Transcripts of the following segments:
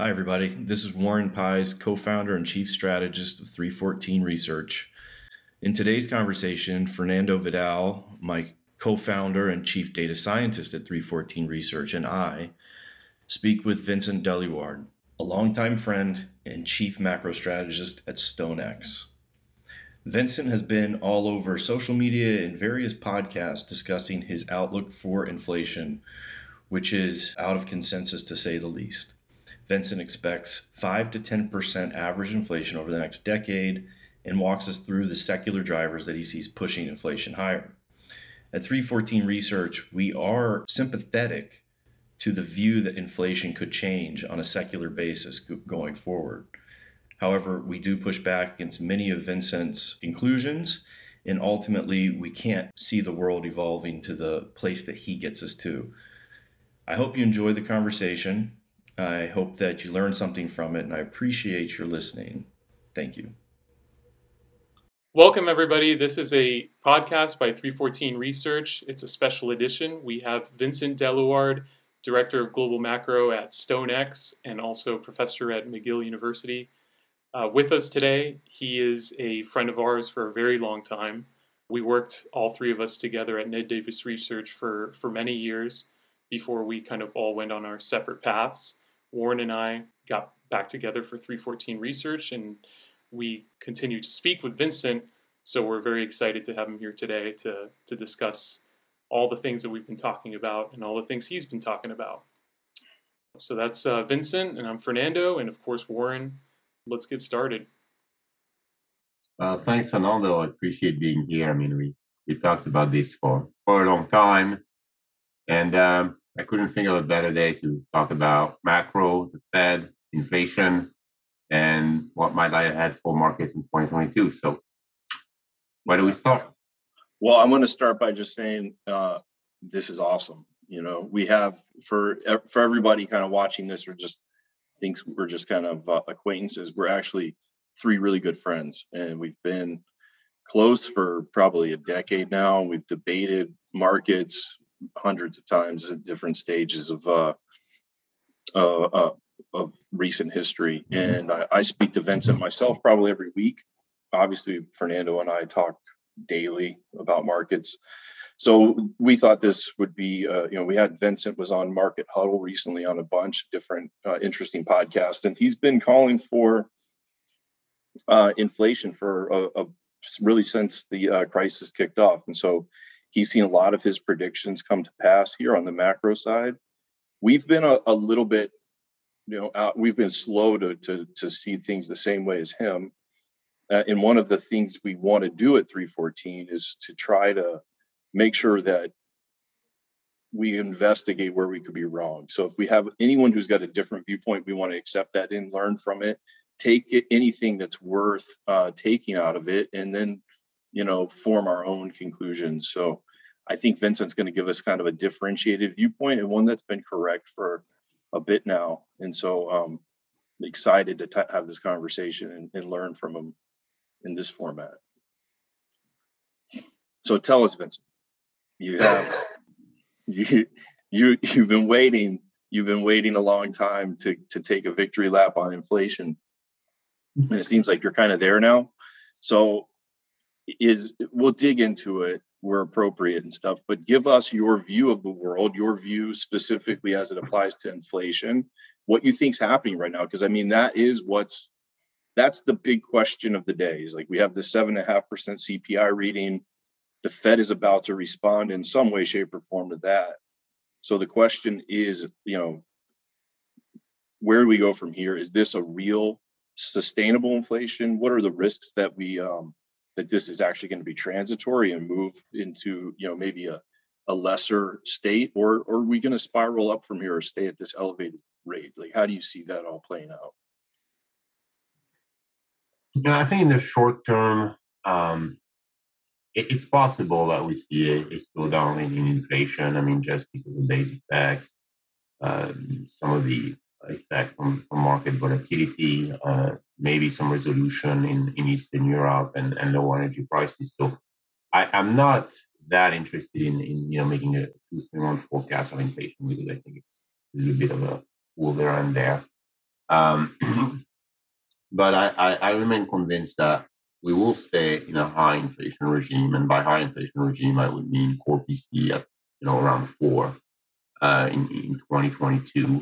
Hi, everybody. This is Warren Pies, co founder and chief strategist of 314 Research. In today's conversation, Fernando Vidal, my co founder and chief data scientist at 314 Research, and I speak with Vincent Deluard, a longtime friend and chief macro strategist at StoneX. Vincent has been all over social media and various podcasts discussing his outlook for inflation, which is out of consensus to say the least. Vincent expects 5 to 10% average inflation over the next decade and walks us through the secular drivers that he sees pushing inflation higher. At 314 Research, we are sympathetic to the view that inflation could change on a secular basis going forward. However, we do push back against many of Vincent's inclusions, and ultimately, we can't see the world evolving to the place that he gets us to. I hope you enjoy the conversation. I hope that you learned something from it, and I appreciate your listening. Thank you. Welcome, everybody. This is a podcast by 314 Research. It's a special edition. We have Vincent Deluard, Director of Global Macro at StoneX and also professor at McGill University, uh, with us today. He is a friend of ours for a very long time. We worked, all three of us, together at Ned Davis Research for, for many years before we kind of all went on our separate paths. Warren and I got back together for 314 research and we continue to speak with Vincent. So we're very excited to have him here today to, to discuss all the things that we've been talking about and all the things he's been talking about. So that's uh, Vincent, and I'm Fernando, and of course, Warren. Let's get started. Uh, thanks, Fernando. I appreciate being here. I mean, we, we talked about this for, for a long time. And um, I couldn't think of a better day to talk about macro, the Fed, inflation, and what might lie ahead for markets in 2022. So, where do we start? Well, I'm going to start by just saying uh, this is awesome. You know, we have for for everybody kind of watching this or just thinks we're just kind of uh, acquaintances. We're actually three really good friends, and we've been close for probably a decade now. We've debated markets, hundreds of times at different stages of uh, uh, uh, of recent history. Mm-hmm. And I, I, speak to Vincent myself probably every week. Obviously, Fernando and I talk daily about markets. So we thought this would be, uh, you know, we had Vincent was on Market Huddle recently on a bunch of different uh, interesting podcasts, and he's been calling for uh, inflation for a, a, really since the crisis kicked off. And so He's seen a lot of his predictions come to pass here on the macro side. We've been a, a little bit, you know, out, we've been slow to, to, to see things the same way as him. Uh, and one of the things we want to do at 314 is to try to make sure that we investigate where we could be wrong. So if we have anyone who's got a different viewpoint, we want to accept that and learn from it. Take it, anything that's worth uh, taking out of it, and then you know, form our own conclusions. So I think Vincent's going to give us kind of a differentiated viewpoint and one that's been correct for a bit now. And so um excited to t- have this conversation and, and learn from him in this format. So tell us, Vincent, you have you you you've been waiting you've been waiting a long time to to take a victory lap on inflation, and it seems like you're kind of there now. So is we'll dig into it where appropriate and stuff, but give us your view of the world, your view specifically as it applies to inflation, what you think's happening right now. Because I mean, that is what's that's the big question of the day. Is like we have the seven and a half percent CPI reading. The Fed is about to respond in some way, shape, or form to that. So the question is, you know, where do we go from here? Is this a real sustainable inflation? What are the risks that we um, that this is actually going to be transitory and move into you know maybe a, a lesser state or, or are we going to spiral up from here or stay at this elevated rate? Like how do you see that all playing out? Yeah i think in the short term um, it, it's possible that we see a, a slowdown in, in, inflation. I mean just because of basic facts um, some of the effect from, market volatility, uh, maybe some resolution in, in Eastern Europe and, and low energy prices. So I, am not that interested in, in you know making a two three month forecast of inflation because I think it's a little bit of a over and there. Um, but I, I, I, remain convinced that we will stay in a high inflation regime, and by high inflation regime, I would mean core PCE at you know around four uh, in, in 2022, uh,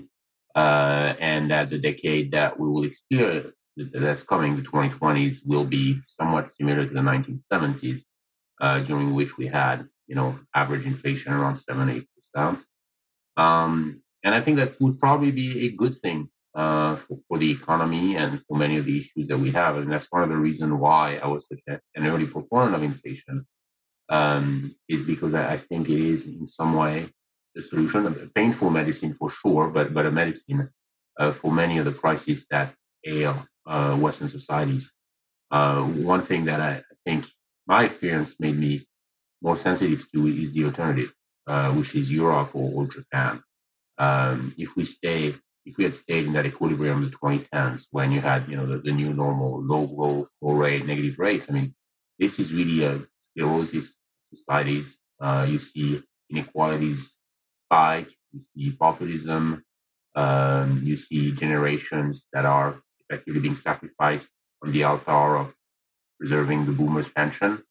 and that the decade that we will experience that's coming, the 2020s, will be somewhat similar to the 1970s, uh, during which we had you know average inflation around seven eight percent. Um, and I think that would probably be a good thing uh, for, for, the economy and for many of the issues that we have. And that's one of the reasons why I was such a, an early proponent of inflation, um, is because I think it is in some way solution, a painful medicine for sure, but, but a medicine uh, for many of the crises that ail uh, Western societies. Uh, one thing that I think my experience made me more sensitive to is the alternative, uh, which is Europe or, or Japan. Um, if we stay if we had stayed in that equilibrium of the 2010s when you had, you know, the, the new normal, low growth, low rate, negative rates, I mean, this is really a sclerosis societies. Uh, you see inequalities you see populism, um, you see generations that are effectively being sacrificed on the altar of preserving the boomers' pension.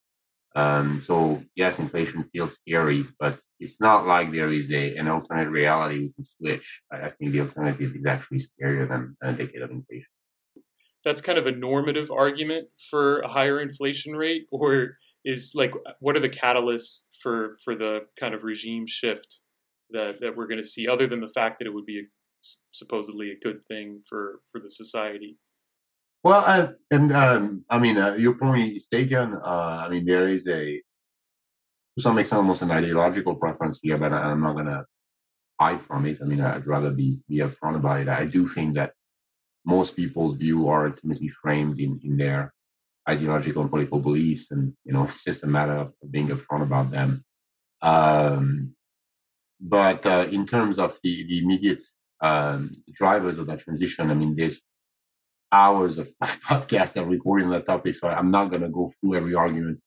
Um, so yes, inflation feels scary, but it's not like there is a an alternate reality we can switch. I, I think the alternative is actually scarier than, than a decade of inflation. That's kind of a normative argument for a higher inflation rate, or is like what are the catalysts for for the kind of regime shift that that we're going to see, other than the fact that it would be a, supposedly a good thing for for the society? Well, uh, and um, I mean, uh, your point is taken. Uh, I mean, there is a to some extent almost an ideological preference here, but I'm not going to hide from it. I mean, I'd rather be be upfront about it. I do think that most people's view are ultimately framed in in their ideological and political beliefs, and you know, it's just a matter of being upfront about them. Um, but uh, in terms of the the immediate um, drivers of that transition, I mean, there's hours of, podcasts and recording on that topic, so I'm not going to go through every argument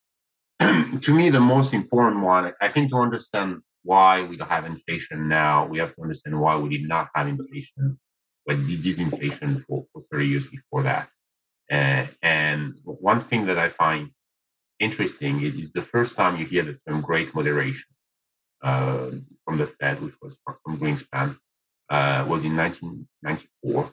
to me, the most important one, I think, to understand why we don't have inflation now, we have to understand why we did not have inflation, but disinflation for, for 30 years before that. Uh, and one thing that I find interesting is the first time you hear the term great moderation from the Fed, which was from Greenspan, uh, was in 1994.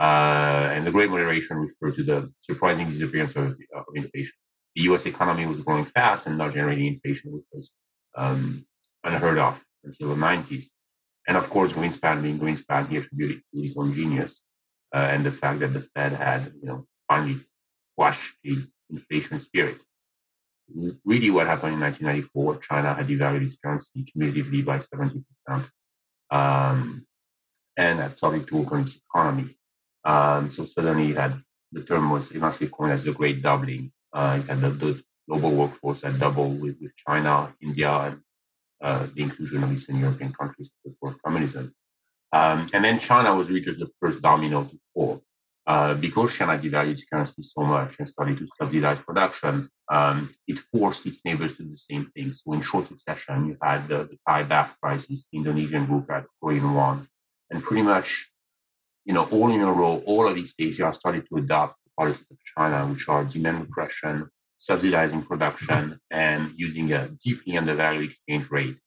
Uh, and the great moderation referred to the surprising disappearance of, of inflation the U.S. economy was growing fast and not generating inflation, which was um, unheard of until the 90s. And of course, Greenspan being Greenspan, he attributed to his own genius uh, and the fact that the Fed had, you know, finally quashed the inflation spirit. Really, what happened in 1994, China had devalued its currency cumulatively by 70%, um, and had started to open its economy. Um, so suddenly, had the term was eventually coined as the Great Doubling, uh, kind of the global workforce had doubled with, with China, India, and uh, the inclusion of Eastern European countries before communism. Um, and then China was really just the first domino to fall. Uh, because China devalued its currency so much and started to subsidize production, um, it forced its neighbors to do the same thing. So in short succession, you had the, the Thai baht crisis, the Indonesian rupee, Korean won, and pretty much, you know, all in a row, all of East Asia started to adopt the policies of China, which are demand repression, subsidizing production, and using a deeply undervalued exchange rate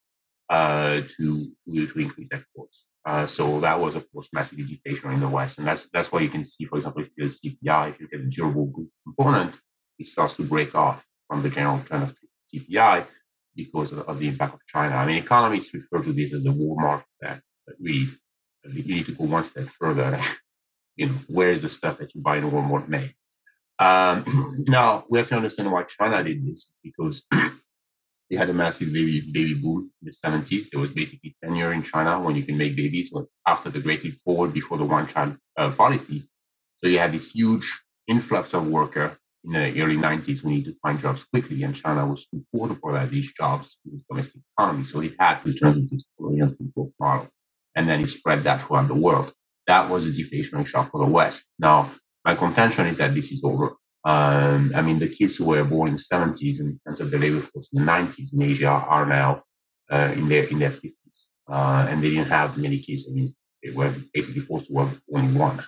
uh, to, to increase exports. Uh, so that was, of course, massively deflationary in the West, and that's that's why you can see, for example, if you get CPI, if you get a durable goods component, it starts to break off from the general trend of CPI because of, of, the impact of China. I mean, economists refer to this as the Walmart effect, but really, you need to go one step further you know, where is the stuff that you buy in Walmart made? Um, now we have to understand why China did this because they had a massive baby baby boom in the 70s. There was basically tenure in China when you can make babies after the Great Leap Forward, before the one child uh, policy. So you had this huge influx of worker in the early 90s. We need to find jobs quickly, and China was too poor to provide these jobs to the domestic economy. So it had to turn to this colonial model, and then it spread that throughout the world that was a deflationary shock for the West. Now, my contention is that this is over. Um, I mean, the kids who were born in the 70s and entered the labor force in the 90s in Asia are now uh, in their in their 50s, uh, and they didn't have many kids. I mean, they were basically forced to work only one.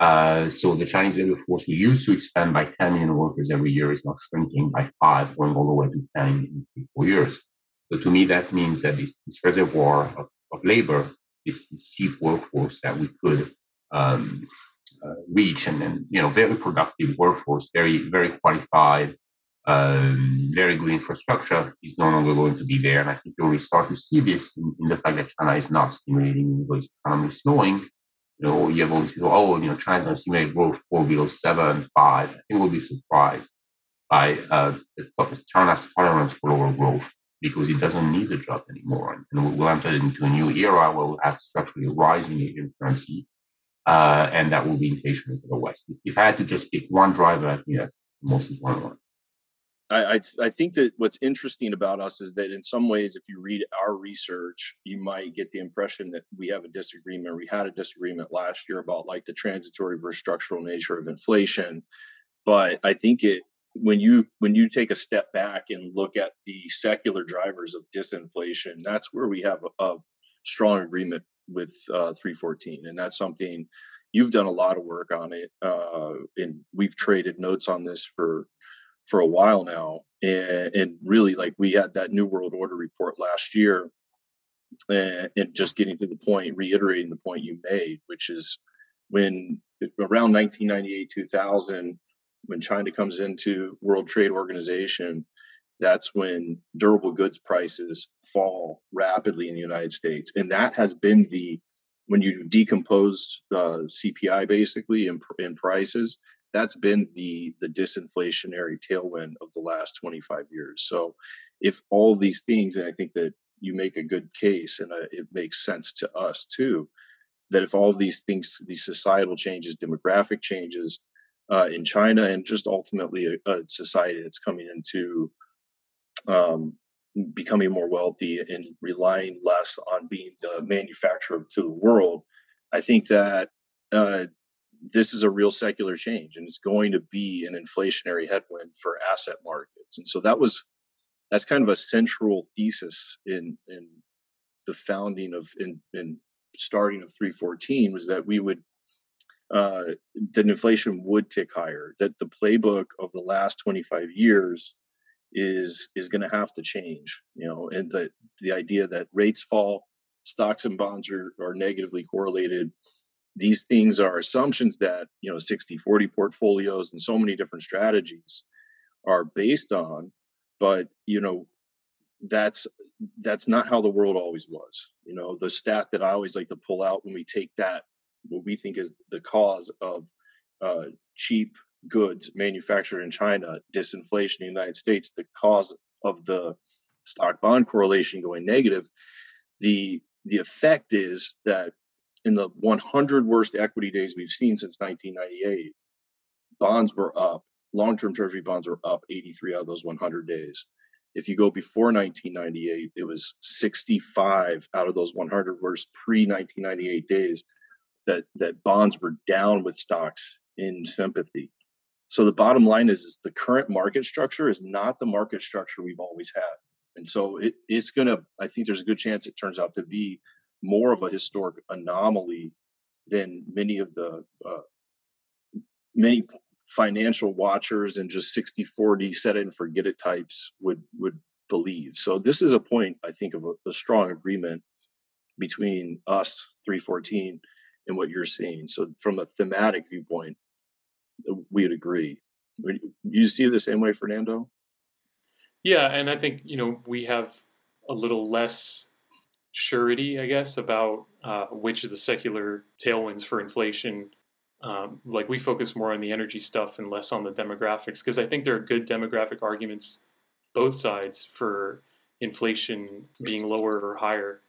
Uh, so the Chinese labor force we used to expand by 10 million workers every year is now shrinking by five, going all the way to 10 in three, four years. So to me, that means that this, this reservoir of, of labor, this, this, cheap workforce that we could um, uh, reach, and you know, very productive workforce, very very qualified, um, very good infrastructure is no longer going to be there. And I think you already start to see this in, in the fact that China is not stimulating its economy slowing you know, you have all these people, oh, you know, China's going to stimulate growth four below seven, five. I think we'll be surprised by uh, China's tolerance for lower growth because it doesn't need the job anymore. And we'll enter into a new era where we'll have structurally rising Asian currency, uh, and that will be inflation for the West. If I had to just pick one driver, I think that's the most important one. I, I, think that what's interesting about us is that in some ways, if you read our research, you might get the impression that we have a disagreement. We had a disagreement last year about like the transitory versus structural nature of inflation, but I think it when you when you take a step back and look at the secular drivers of disinflation, that's where we have a, a strong agreement with uh, 314, and that's something you've done a lot of work on it, uh, and we've traded notes on this for for a while now and, and, really like we had that new world order report last year and, and, just getting to the point reiterating the point you made which is when around 1998 2000 when china comes into world trade organization that's when durable goods prices fall rapidly in the united states and that has been the when you decompose uh, cpi basically in, in prices that's been the the disinflationary tailwind of the last 25 years. So if all these things, and I think that you make a good case, and uh, it makes sense to us too, that if all these things, these societal changes, demographic changes uh, in China, and just ultimately a, a society that's coming into um, becoming more wealthy and relying less on being the manufacturer to the world, I think that uh, this is a real secular change and it's going to be an inflationary headwind for asset markets. And so that was that's kind of a central thesis in in the founding of in, in starting of 314 was that we would uh, that inflation would tick higher, that the playbook of the last 25 years is is going to have to change, you know, and that the idea that rates fall, stocks and bonds are, are negatively correlated, these things are assumptions that you know 60 40 portfolios and so many different strategies are based on but you know that's that's not how the world always was you know? The stat that i always like to pull out when we take that what we think is the cause of uh, cheap goods manufactured in china disinflation in the united states the cause of the stock bond correlation going negative the the effect is that in the 100 worst equity days we've seen since 1998, bonds were up. Long term treasury bonds were up 83 out of those 100 days. If you go before 1998, it was 65 out of those 100 worst pre 1998 days that, that bonds were down with stocks in sympathy. So the bottom line is, is the current market structure is not the market structure we've always had. And so it, it's going to, I think there's a good chance it turns out to be more of a historic anomaly than many of the uh, many financial watchers and just 60 40 set it and forget it types would would believe so this is a point i think of a, a strong agreement between us 314 and what you're seeing so from a thematic viewpoint we would agree you see the same way fernando yeah and i think you know we have a little less surety, I guess, about uh, which of the secular tailwinds for inflation. Um, like we focus more on the energy stuff and less on the demographics because I think there are good demographic arguments both sides for inflation being lower or higher,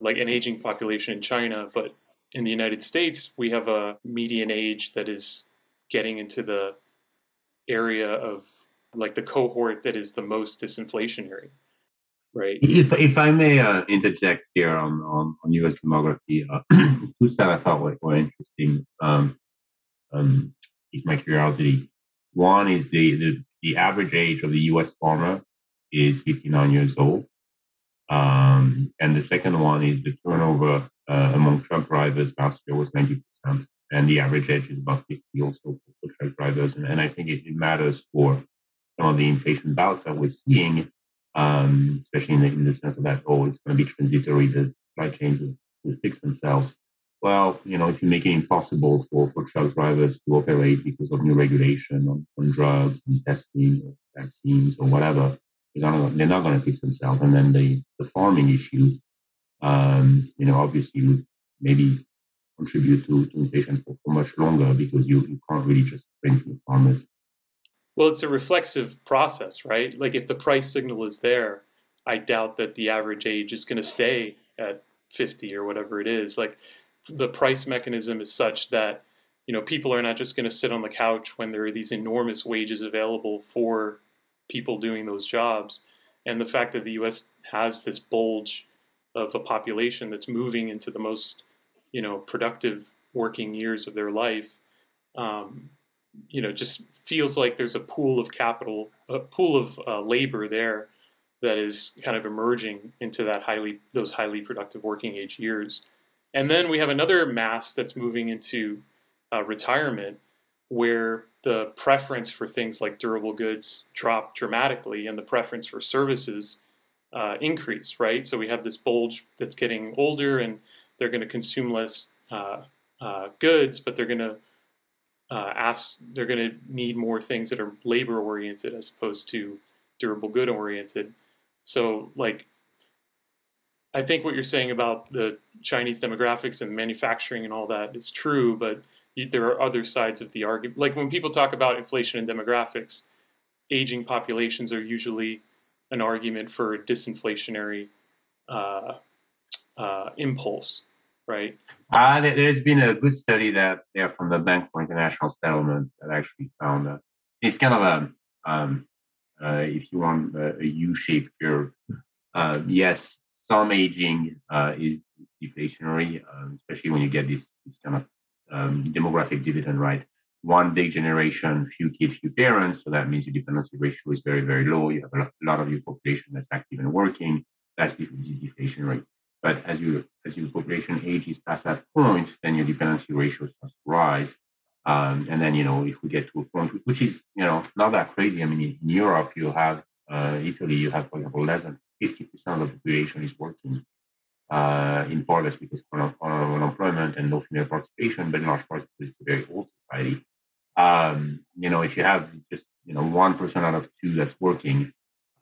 like an aging population in China, but in the United States we have a median age that is getting into the area of like the cohort that is the most disinflationary right? If if I may uh, interject here on, on, on U.S. demography, uh, two I thought were, were interesting. Um, um, my curiosity. One is the, the the average age of the U.S. farmer is 59 years old, um, and the second one is the turnover uh, among truck drivers last year was 90 percent. And the average age is about 50 also for truck drivers. And, and I think it, it, matters for some of the inflation bouts that we're seeing, um, especially in the, in the sense of that, oh, it's going to be transitory, the supply chains will, will fix themselves. Well, you know, if you make it impossible for, for truck drivers to operate because of new regulation on, on drugs and testing or vaccines or whatever, they're, gonna, they're not going to fix themselves. And then the, the farming issue, um, you know, obviously maybe contribute to, to inflation for, for much longer because you, you can't really just bring to the farmers. Well, it's a reflexive process, right? Like if the price signal is there, I doubt that the average age is going to stay at 50 or whatever it is. Like the price mechanism is such that you know people are not just going to sit on the couch when there are these enormous wages available for people doing those jobs. And the fact that the U.S. has this bulge of a population that's moving into the most you know productive working years of their life um, you know just feels like there's a pool of capital a pool of uh, labor there that is kind of emerging into that highly those highly productive working age years. And then we have another mass that's moving into uh, retirement where the preference for things like durable goods drop dramatically and the preference for services uh, increase right? So we have this bulge that's getting older and they're going to consume less uh, uh, goods, but they're going to uh, ask, they're going to need more things that are labor oriented as opposed to durable good oriented. So, like, I think what you're saying about the Chinese demographics and manufacturing and all that is true, but there are other sides of the argument. Like when people talk about inflation and demographics, aging populations are usually an argument for a disinflationary uh, uh, impulse right? Uh, there's been a good study that yeah, from the Bank for International Settlement that actually found that it's kind of a, um, uh, if you want, a a U-shaped curve. Uh, yes, some aging uh, is deflationary, um, especially when you get this, this kind of um, demographic dividend, right? One big generation, few kids, few parents. So that means your dependency ratio is very, very low. You have a lot of your population that's active and working. That's deflationary. But as you as your population ages past that point, then your dependency ratio starts to rise. Um, and then you know if we get to a point which is you know not that crazy. I mean, in Europe you have uh, Italy, you have for example less than fifty percent of the population is working. Uh, in part that's because of unemployment and no female participation, but in large part it's a very old society. Um, you know, if you have just you know one person out of two that's working,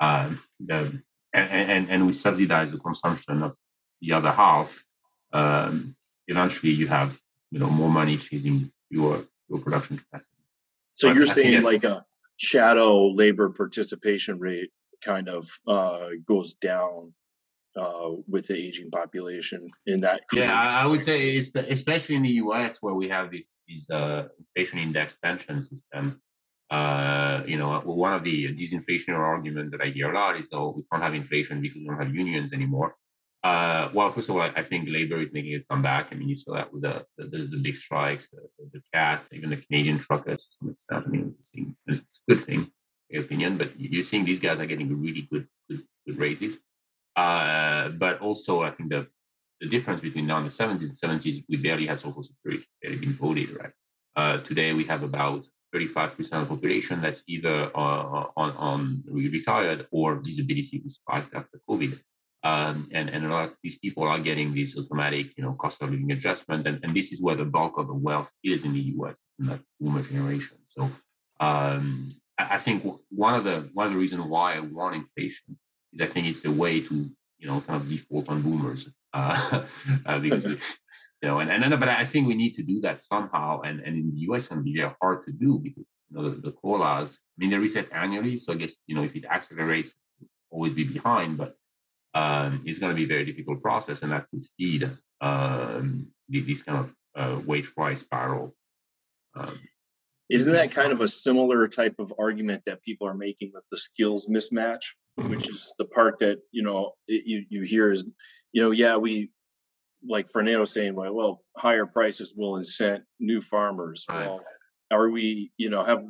um, the and, and, and we subsidize the consumption of the other half, um, eventually you have you know more money chasing your your production capacity. So you're saying like a shadow labor participation rate kind of uh, goes down uh, with the aging population in that. Yeah, I would say especially in the U.S. where we have this this uh, inflation index pension system. Uh, you know, one of the disinflationary arguments that I hear a lot is, "Oh, we can't have inflation because we don't have unions anymore." Uh, well, first of all, I, think labor is making a comeback. I mean, you saw that with the the, the big strikes, the, the, CAT, even the Canadian truckers to some extent. I mean, it's a good thing, in my opinion. But you're seeing these guys are getting really good good, good raises. Uh, but also, I think the the difference between now and the 70s and 70s, we barely had social security, barely been voted, right? Uh, today, we have about 35% of the population that's either uh, on, on retired or disability who spiked after COVID. Um, and, and a lot of these people are getting this automatic, you know, cost of living adjustment. And, and this is where the bulk of the wealth is in the US, in that boomer generation. So um, I, think one of the one of the reasons why I want inflation is I think it's a way to, you know, kind of default on boomers. Uh, uh, because, you know, and, and but I think we need to do that somehow. And, and in the US, it's to be very hard to do because, you know, the, the COLAs, I mean, they reset annually. So I guess, you know, if it accelerates, always be behind. But um, it's going to be a very difficult process, and that could feed um, this kind of uh, wage price spiral. Um, Isn't that kind of a similar type of argument that people are making with the skills mismatch, which is the part that you know you you hear is, you know, yeah, we like Fernando saying, well, well, higher prices will incent new farmers. Right. Well, are we, you know, have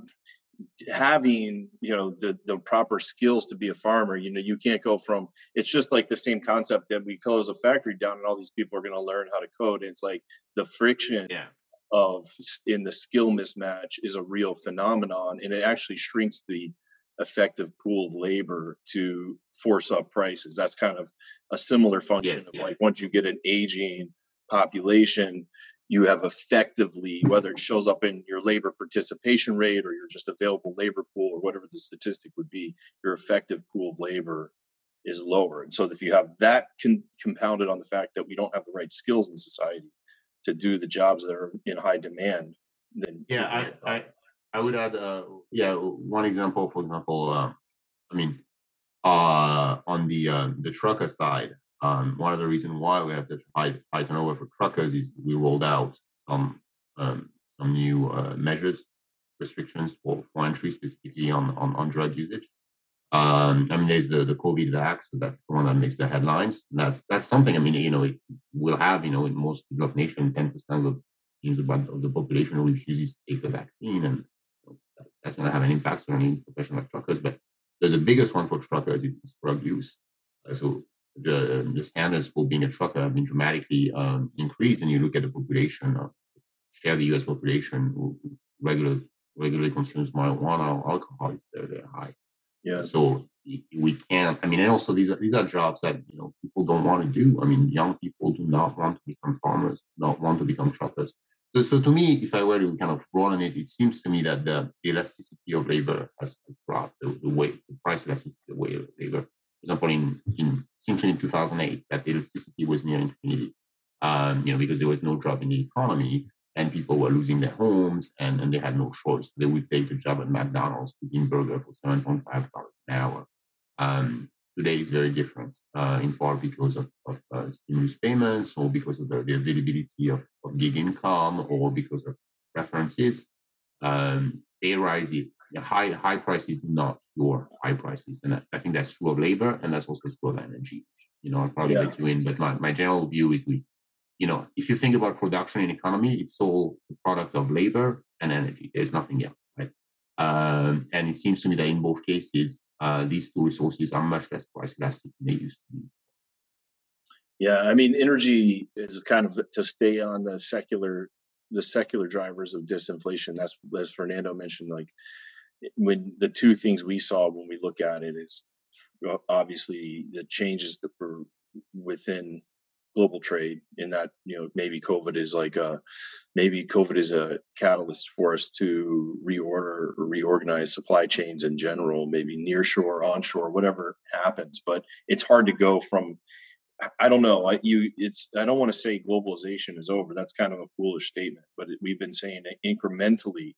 having you know the the proper skills to be a farmer you know you can't go from it's just like the same concept that we close a factory down and all these people are going to learn how to code. It's like the friction yeah. of in the skill mismatch is a real phenomenon and it actually shrinks the effective pool of labor to force up prices. That's kind of a similar function yeah, of yeah. like once you get an aging population you have effectively whether it shows up in your labor participation rate or your just available labor pool or whatever the statistic would be your effective pool of labor is lower and so if you have that con- compounded on the fact that we don't have the right skills in society to do the jobs that are in high demand, then yeah, I, I, I would add uh, yeah one example. For example, uh, I mean, uh, on the uh, the trucker side, um, one of the reasons why we have such high high turnover for truckers is we rolled out some um, some new uh, measures restrictions for, for entry specifically on, on on drug usage. Um, I mean, there's the, the COVID vax, so that's the one that makes the headlines. That's that's something. I mean, you know, it will have, you know, in most developed nations, ten percent of, of the population refuses to take the vaccine, and you know, that's going to have an impact on any profession like truckers. But the, the biggest one for truckers is drug use. Uh, so the the standards for being a trucker have been dramatically um, increased, and you look at the population, uh, share of the U.S. population who regular regularly consumes marijuana or alcohol is very, high. Yeah. So we can't. I mean, and also these are these are jobs that you know people don't want to do. I mean, young people do not want to become farmers, not want to become truckers. So, so to me, if I were to kind of broaden it, it seems to me that the, elasticity of labor has, has dropped. The, the way the price elasticity of labor. Example, in in seems in 2008 that elasticity was near infinity. Um, you know, because there was no job in the economy, and people were losing their homes and, and they had no choice. They would take a job at McDonald's cooking burger for $7.5 an hour. Um, today is very different, uh, in part because of, of uh, stimulus payments or because of the, the availability of, of, gig income or because of preferences. Um, they rise it. High, high prices do not your high prices. And I, I, think that's true of labor and that's also true of energy. You know, I'll probably yeah. let you in, but my, my general view is we you know, if you think about production and economy, it's all the product of labor and energy. There's nothing else, right? Um, and it seems to me that in both cases, uh, these two resources are much less price elastic than they used to be. Yeah, I mean, energy is kind of to stay on the secular, the secular drivers of disinflation. That's as Fernando mentioned. Like when the two things we saw when we look at it is uh, obviously the changes that were within global trade in that you know maybe covid is like a maybe covid is a catalyst for us to reorder or reorganize supply chains in general maybe near shore onshore whatever happens. But it's hard to go from i don't know I, you it's i don't want to say globalization is over that's kind of a foolish statement but we've been saying incrementally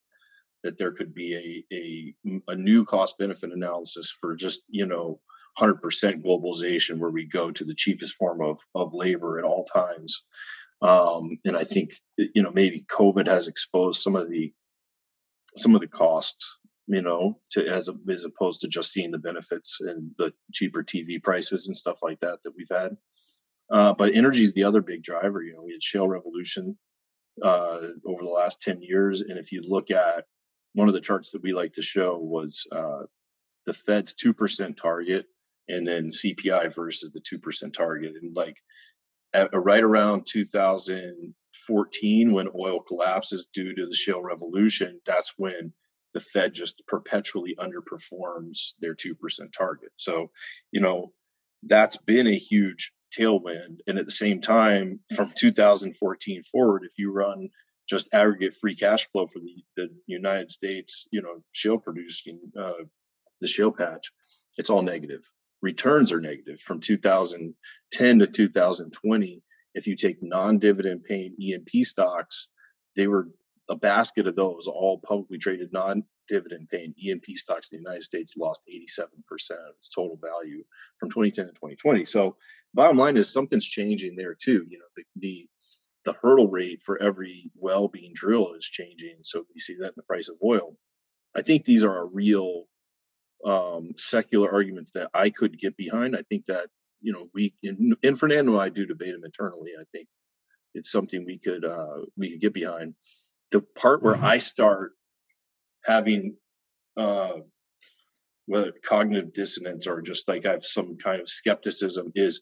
that there could be a a, a new cost benefit analysis for just you know 100% globalization where we go to the cheapest form of, of labor at all times. Um, and I think, you know, maybe COVID has exposed some of the, some of the costs, you know, to as, a, as opposed to just seeing the benefits and the cheaper TV prices and stuff like that that we've had. Uh, but energy is the other big driver. You know, we had shale revolution uh, over the last 10 years. And if you look at one of the charts that we like to show was uh, the Fed's 2% target and then CPI versus the 2% target. And like at, uh, right around 2014, when oil collapses due to the shale revolution, that's when the Fed just perpetually underperforms their 2% target. So, you know, that's been a huge tailwind. And at the same time, from 2014 forward, if you run just aggregate free cash flow for the, the United States, you know, shale producing, uh, the shale patch, it's all negative returns are negative from 2010 to 2020. If you take non-dividend paying E&P stocks, they were a basket of those, all publicly traded non-dividend paying E&P stocks in the United States lost 87% of its total value from 2010 to 2020. So bottom line is something's changing there too. You know, the, the the hurdle rate for every well being drilled is changing. So we see that in the price of oil. I think these are a real um, secular arguments that I could get behind. I think that you know we and, and Fernando and I do debate them internally. I think it's something we could uh, we could get behind. The part where mm-hmm. I start having uh, whether cognitive dissonance or just like I have some kind of skepticism is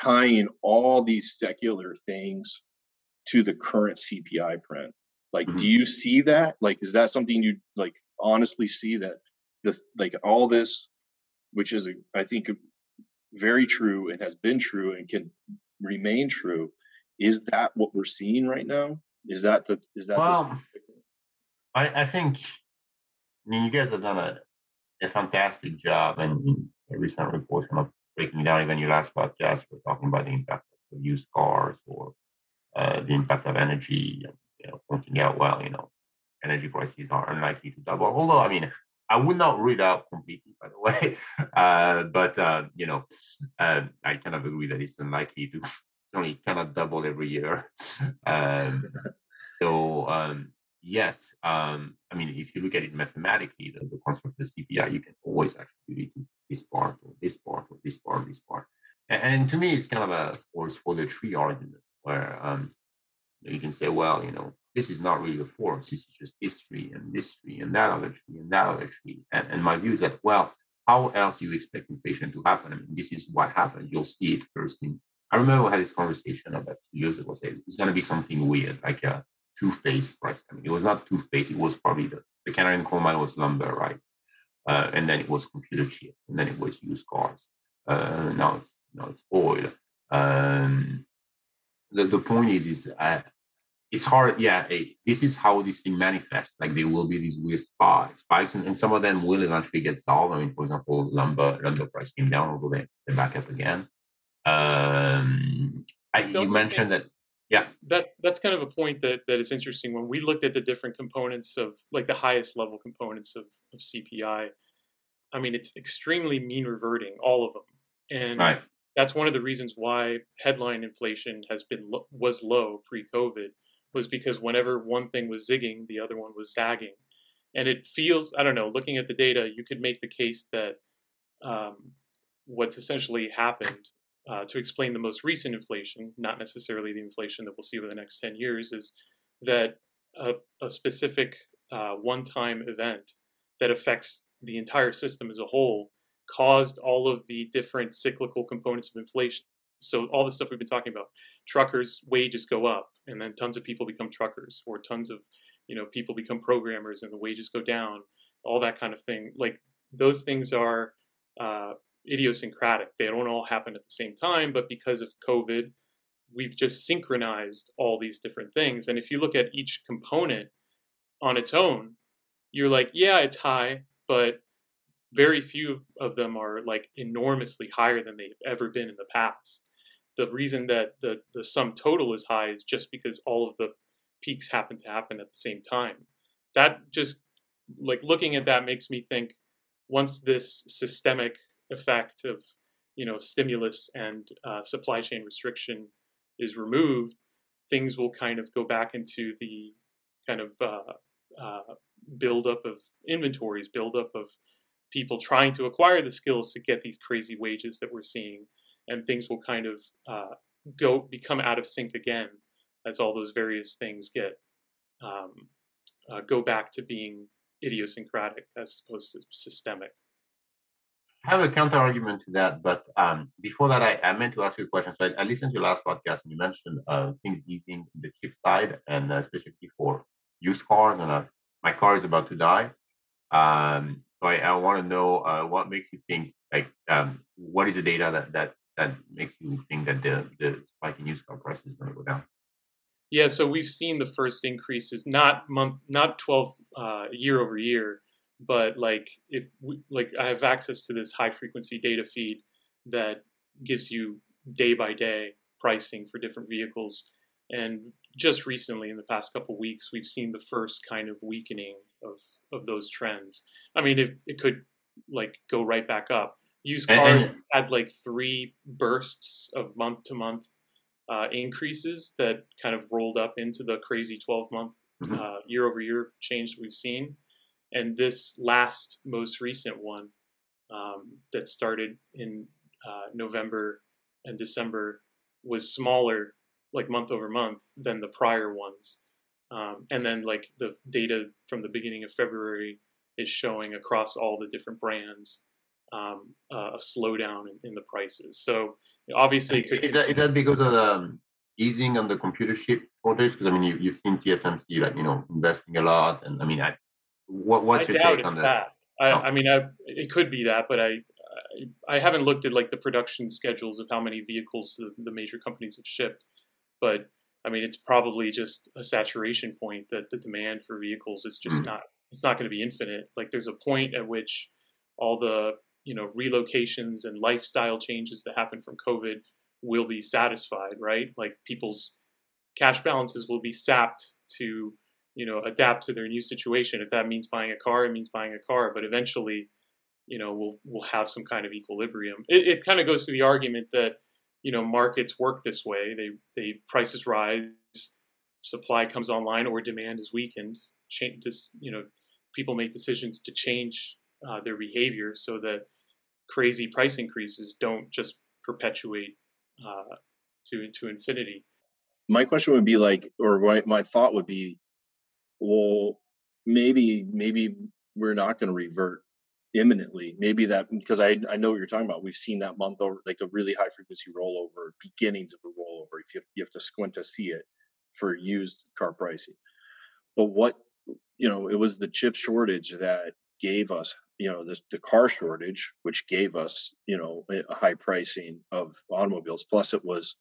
tying all these secular things to the current CPI print. Like, Mhm. do you see that? Like, is that something you like honestly see that the like all this, which is I think very true and has been true and can remain true, is that what we're seeing right now? Is that the is that the, Well, I, I think, I mean, you guys have done a, a fantastic job, and in a recent report, kind of breaking down even your last podcast, we're talking about the impact of used cars or uh, the impact of energy, you know, pointing out, well, you know, energy prices are unlikely to double. Although, I mean, I would not rule out completely, by the way, uh, but uh, you know, uh, I kind of agree that it's unlikely to only cannot double every year. Um, so um, yes, um, I mean, if you look at it mathematically, the, the concept of the CPI, you can always actually do this part or this part or this part or this part. And, and to me, it's kind of a force for the tree argument where um, you can say, well, you know, this is not really a force. This is just this tree and this tree and that other tree and that other tree. And, and my view is that, well, how else do you expect inflation to happen? I mean, this is what happened. You'll see it first in. I remember we had this conversation about two years ago. Say it's going to be something weird, like a toothpaste price. I mean, it was not toothpaste. It was probably the the canary coal mine was lumber, right? Uh, and then it was computer chip, and then it was used cars. Uh, now it's now it's oil. Um, the the point is is uh, it's hard. Yeah, eh, this is how this thing manifests. Like there will be these weird spikes, spikes, and, and some of them will eventually get solved. I mean, for example, lumber lumber price came down, although they they back up again. Um, I, you you mentioned that. Yeah, that that's kind of a point that that is interesting when we looked at the different components of like the highest level components of, of CPI. I mean, it's extremely mean reverting, all of them, and right. That's one of the reasons why headline inflation has been was low pre-COVID was because whenever one thing was zigging, the other one was zagging, and it feels I don't know. Looking at the data, you could make the case that um, what's essentially happened uh, to explain the most recent inflation, not necessarily the inflation that we'll see over the next 10 years, is that a, a specific uh, one time event that affects the entire system as a whole caused all of the different cyclical components of inflation. So, all the stuff we've been talking about truckers' wages go up, and then tons of people become truckers, or tons of you know people become programmers and the wages go down all that kind of thing like those things are uh, idiosyncratic. They don't all happen at the same time, but because of COVID, we've just synchronized all these different things. And if you look at each component on its own, you're like, yeah, it's high, but very few of them are like enormously higher than they've ever been in the past. The reason that the, the sum total is high is just because all of the peaks happen to happen at the same time. That just like looking at that makes me think once this systemic effect of you know stimulus and uh, supply chain restriction is removed, things will kind of go back into the kind of uh, uh, buildup of inventories, buildup of people trying to acquire the skills to get these crazy wages that we're seeing, and things will kind of uh, go become out of sync again as all those various things get um, uh, go back to being idiosyncratic as opposed to systemic. I have a counter argument to that, but um, before that, I, I meant to ask you a question. So I, I listened to your last podcast, and you mentioned uh, things easing in the chip side, and uh, specifically for used cars. And uh, my car is about to die, um, so I, I want to know uh, what makes you think, like, um, what is the data that that that makes you think that the the spike in used car prices is going to go down? Yeah, so we've seen the first increases, not month, not twelve uh, year over year, but like if we, like I have access to this high frequency data feed that gives you day by day pricing for different vehicles, and just recently in the past couple weeks we've seen the first kind of weakening of of those trends. I mean, it it could like go right back up. Used car and- had like three bursts of month to month uh, increases that kind of rolled up into the crazy 12 month Mhm. uh, year over year change that we've seen. And this last most recent one um, that started in uh, November and December was smaller, like month over month, than the prior ones. Um, and then, like, the data from the beginning of February is showing across all the different brands um, uh, a slowdown in, in the prices. So, obviously, it could Is that, is that because of the um, easing on the computer chip shortage? Because I mean, you, have seen TSMC like you know investing a lot, and I mean, I, what, what's I your take on that? that? I, I mean, I, it could be that, but I, I haven't looked at like the production schedules of how many vehicles the, the major companies have shipped, but I mean, it's probably just a saturation point that the demand for vehicles is just mm. not. It's not going to be infinite. Like, there's a point at which all the you know relocations and lifestyle changes that happen from COVID will be satisfied, right? Like people's cash balances will be sapped to you know adapt to their new situation. If that means buying a car, it means buying a car. But eventually, you know, we'll we'll have some kind of equilibrium. It, it kind of goes to the argument that you know markets work this way. They they prices rise, supply comes online, or demand is weakened. Change, you know, people make decisions to change uh, their behavior so that crazy price increases don't just perpetuate uh, to to infinity. My question would be like, or my, my thought would be, well, maybe maybe we're not going to revert imminently. Maybe that because I I know what you're talking about. We've seen that month over like a really high frequency rollover, beginnings of a rollover. If you you have to squint to see it for used car pricing. But what you know, it was the chip shortage that gave us, you know, the, the car shortage, which gave us, you know, a high pricing of automobiles. Plus, it was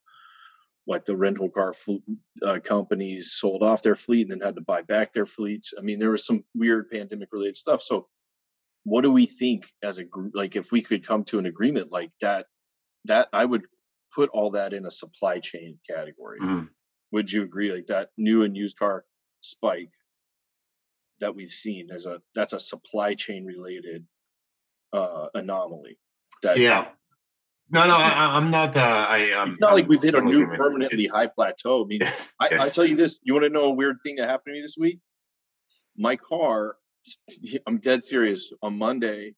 like the rental car fl- uh, companies sold off their fleet and then had to buy back their fleets. I mean, there was some weird pandemic related stuff. So, what do we think as a group? Like, if we could come to an agreement like that, that I would put all that in a supply chain category. Mm-hmm. Would you agree? Like that new and used car spike that we've seen as a that's a supply chain related uh, anomaly. That yeah. No, no, I, am not. Uh, I. Um, it's not like we've hit a new permanently high plateau. I mean, yes, I, yes. I tell you this. You want to know a weird thing that happened to me this week? My car. I'm dead serious. On Monday,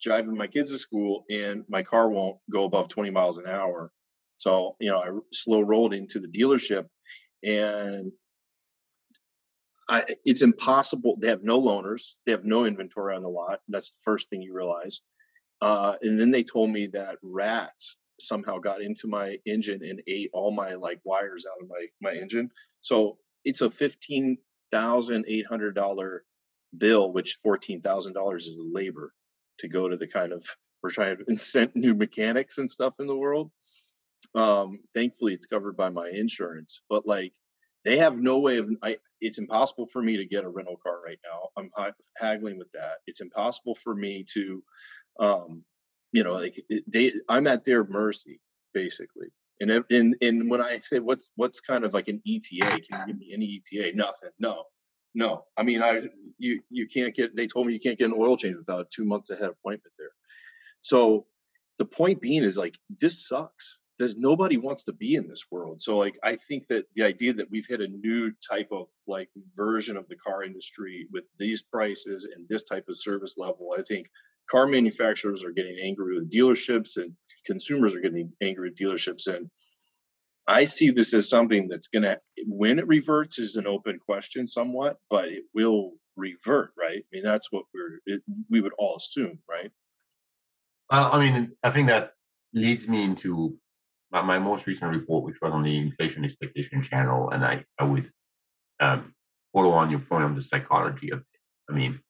driving my kids to school, and my car won't go above 20 miles an hour. So you know, I slow rolled into the dealership, and I, it's impossible. They have no loaners. They have no inventory on the lot. That's the first thing you realize. Uh, and then they told me that rats somehow got into my engine and ate all my like wires out of my my engine. So it's a fifteen thousand eight hundred dollar bill, which fourteen thousand dollars is labor to go to the kind of we're trying to incent new mechanics and stuff in the world. Um, thankfully, it's covered by my insurance, but like they have no way of I, it's impossible for me to get a rental car right now. I'm haggling with that. It's impossible for me to um you know like they i'm at their mercy basically. And and and when i say what's what's kind of like an eta can you give me any eta nothing no no i mean i you you can't get they told me you can't get an oil change without a two months ahead appointment there so the point being is like this sucks there's nobody wants to be in this world. So like I think that the idea that we've hit a new type of like version of the car industry with these prices and this type of service level, I think car manufacturers are getting angry with dealerships and consumers are getting angry with dealerships and I see this as something that's going to when it reverts is an open question somewhat, but it will revert, right? I mean that's what we're it, we would all assume, right? Well, I mean, I think that leads me into my, my most recent report, which was on the inflation expectation channel, and I, I would um, follow on your point on the psychology of this. I mean,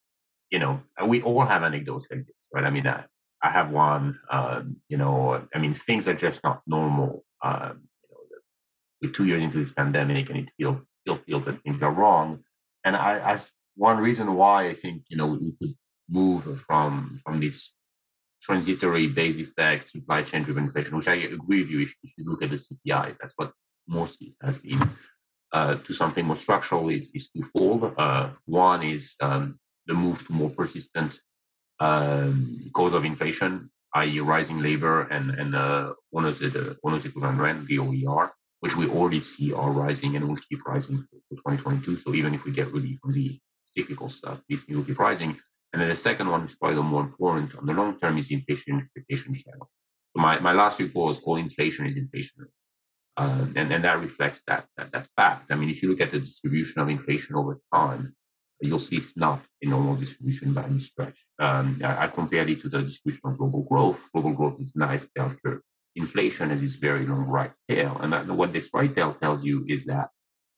you know, we all have anecdotes like this, right? I mean, I, I have one, um, you know, I mean, things are just not normal. Um, two years into this pandemic and it still, still feels that things are wrong. And I, I, one reason why I think, you know, we could move from, from this transitory base effect, supply chain driven inflation, which I agree with you. If, if, you look at the CPI, that's what mostly has been. Uh, to something more structural is, is twofold. Uh, one is um, the move to more persistent um, cause of inflation, i.e., rising labor and and uh, owners owners equivalent rent, the OER, which we already see are rising and will keep rising for 2022. So even if we get relief from the cyclical stuff, this will keep rising. And then the second one is probably the more important on the long term is inflation expectation channel. So my, my last report was all inflation is inflationary. Uh, and, and that reflects that, that, that fact. I mean, if you look at the distribution of inflation over time, you'll see it's not a normal distribution by any stretch. Um, I, I compared it to the distribution of global growth. Global growth is nice bell curve. Inflation has this very long right tail. And that, what this right tail tells you is that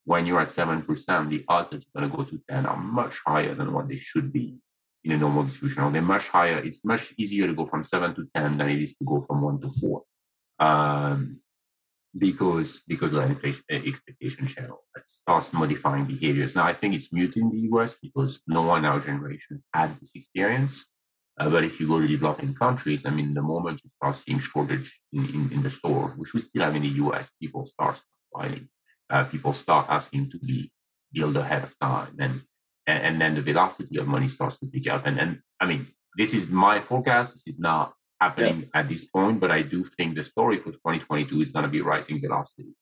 when you're at 7%, the odds that you're going to go to 10 are much higher than what they should be in a normal distribution. Or They're much higher. It's much easier to go from 7 to 10 than it is to go from 1 to 4. Um, because because of the uh, expectation channel that starts modifying behaviors. Now I think it's muted in the US because no one in our generation had this experience. Uh, but if you go to developing countries, I mean, the moment you start seeing shortage in, in, in the store, which we still have in the US, people start buying. Uh, people start asking to be billed ahead of time, and, and and then the velocity of money starts to pick up. And and I mean, this is my forecast. This is not happening yeah. at this point, but I do think the story for 2022 is going to be rising velocity.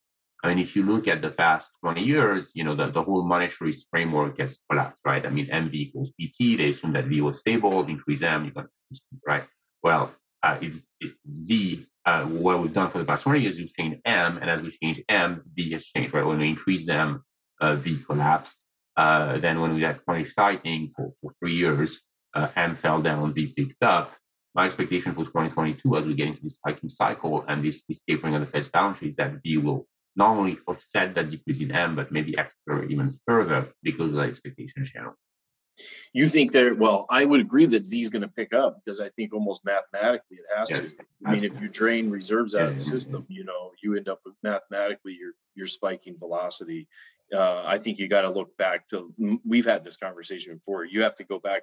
I mean, if you look at the past 20 years, you know, the, the whole monetary framework has collapsed, right? I mean, MV equals PT, they assume that V was stable, increase M, you're going to, right? Well, uh, it, V, uh, what we've done for the past 20 years we've changed M, and as we change M, V has changed, right? When we increase them, uh, V collapsed. Uh, then when we had quantitative tightening for, for three years, uh, M fell down, V picked up my expectation for 2022 as we get into this hiking cycle and this, this tapering of the Fed's balance sheet is that V will not only offset that decrease in M, but maybe accelerate even further because of the expectation channel. You think that, well, I would agree that V is going to pick up because I think almost mathematically it has yes, to. I mean, if you drain reserves out yeah, of the system, yeah. you know, you end up with mathematically you're you're spiking velocity. Uh, I think you got to look back to. We've had this conversation before. You have to go back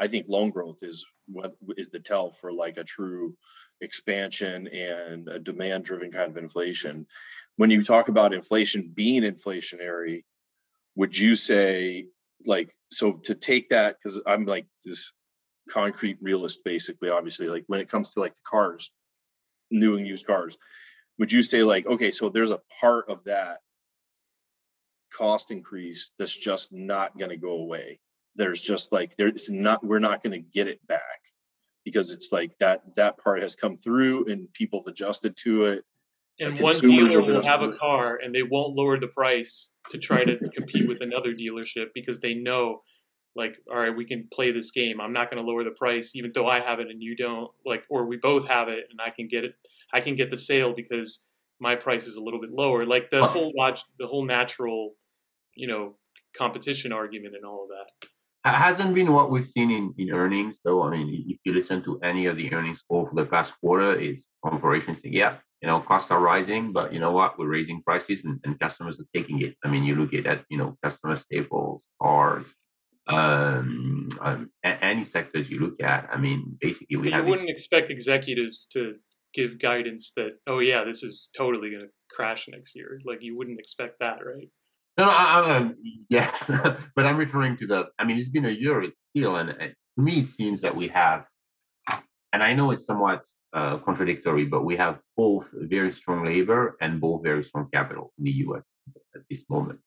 I think loan growth is what is the tell for like a true expansion and a demand driven kind of inflation. When you talk about inflation being inflationary, would you say like so to take that because I'm like this concrete realist basically obviously like when it comes to like the cars new and used cars would you say like okay so there's a part of that cost increase that's just not going to go away? There's just like there's not we're not going to get it back because it's like that that part has come through and people have adjusted to it and one dealer will have a car and they won't lower the price to try to compete with another dealership because they know like all right we can play this game. I'm not going to lower the price even though i have it and you don't like or we both have it and i can get it i can get the sale because my price is a little bit lower. Like the whole watch the whole natural you know competition argument and all of that. Hasn't been what we've seen in, in earnings though. I mean, if you listen to any of the earnings over the past quarter, is operations say, yeah, you know, costs are rising, but you know what, we're raising prices and, and customers are taking it. I mean, you look at that, you know, customer staples, cars, um, um any sectors you look at. I mean, basically we you have. You wouldn't expect executives to give guidance that, oh yeah, this is totally going to crash next year. Like you wouldn't expect that, right? No, I, I, yes, but I'm referring to the. I mean, it's been a year. It's still, and, and to me, it seems that we have, and I know it's somewhat uh, contradictory, but we have both very strong labor and both very strong capital in the U.S. at this moment.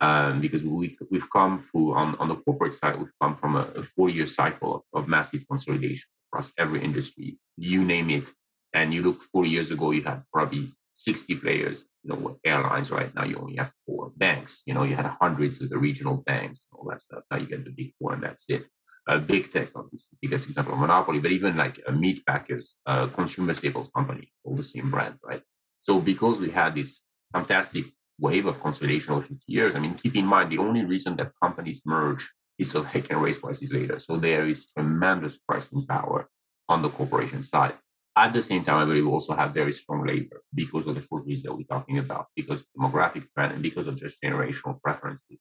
Um, because we, we've come through on, on the corporate side, we've come from a, a four-year cycle of, of massive consolidation across every industry. You name it, and you look four years ago, you had probably 60 players you know, airlines right now, you only have four banks. You know, you had hundreds of the regional banks and all that stuff. Now you get the big four, and that's it. Uh, big tech, obviously, biggest example of monopoly, but even like a meat packers, uh, consumer staples company, all the same brand, right? So because we had this fantastic wave of consolidation over 50 years, I mean, keep in mind the only reason that companies merge is so they can raise prices later. So there is tremendous pricing power on the corporation side. At the same time, I believe we also have very strong labor because of the shortages that we're talking about, because of demographic trend and because of just generational preferences.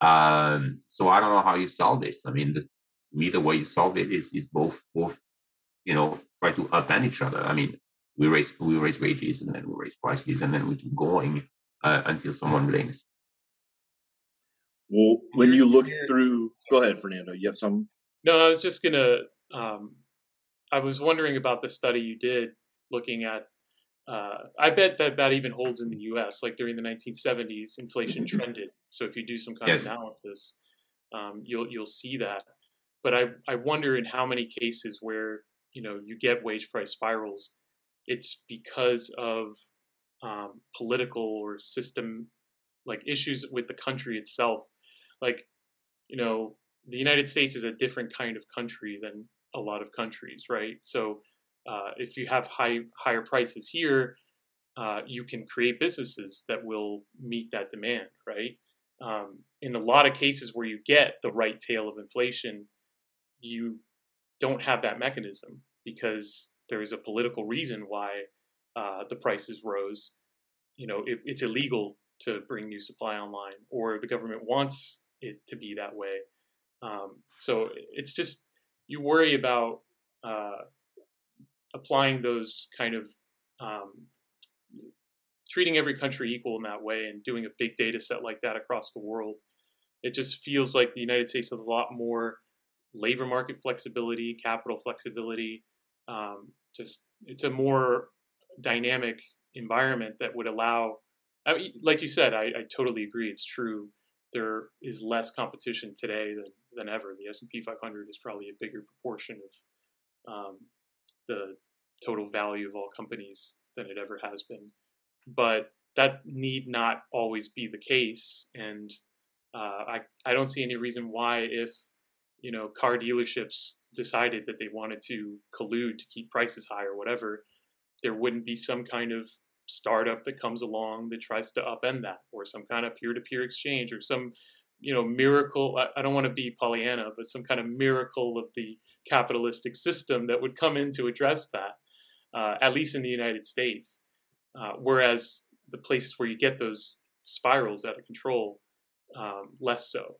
Um, so I don't know how you solve this. I mean, the, me, the way you solve it is is both both, you know, try to upend each other. I mean, we raise we raise wages and then we raise prices and then we keep going uh, until someone blinks. Well, when you look through, go ahead, Fernando. You have some. No, I was just gonna um, I was wondering about the study you did looking at. Uh, I bet that that even holds in the U.S. Like during the 1970s, inflation trended. So if you do some kind yes. of analysis, um, you'll you'll see that. But I I wonder in how many cases where you know you get wage price spirals, it's because of um, political or system like issues with the country itself. Like you know the United States is a different kind of country than a lot of countries, right? So uh, if you have high higher prices here, uh, you can create businesses that will meet that demand, right? Um, in a lot of cases where you get the right tail of inflation, you don't have that mechanism because there is a political reason why uh, the prices rose. You know, it, it's illegal to bring new supply online, or the government wants it to be that way. Um, so it's just you worry about uh, applying those kind of um, treating every country equal in that way and doing a big data set like that across the world. It just feels like the United States has a lot more labor market flexibility, capital flexibility. Um, just it's a more dynamic environment that would allow. I mean, like you said, I, I totally agree. It's true. There is less competition today than, than ever. The S and P 500 is probably a bigger proportion of um, the total value of all companies than it ever has been. But that need not always be the case, and uh, I I don't see any reason why if you know car dealerships decided that they wanted to collude to keep prices high or whatever, there wouldn't be some kind of startup that comes along that tries to upend that, or some kind of peer-to-peer exchange, or some you know miracle. I, I don't want to be Pollyanna, but some kind of miracle of the capitalistic system that would come in to address that, uh, at least in the United States. Uh, whereas the places where you get those spirals out of control, um, less so.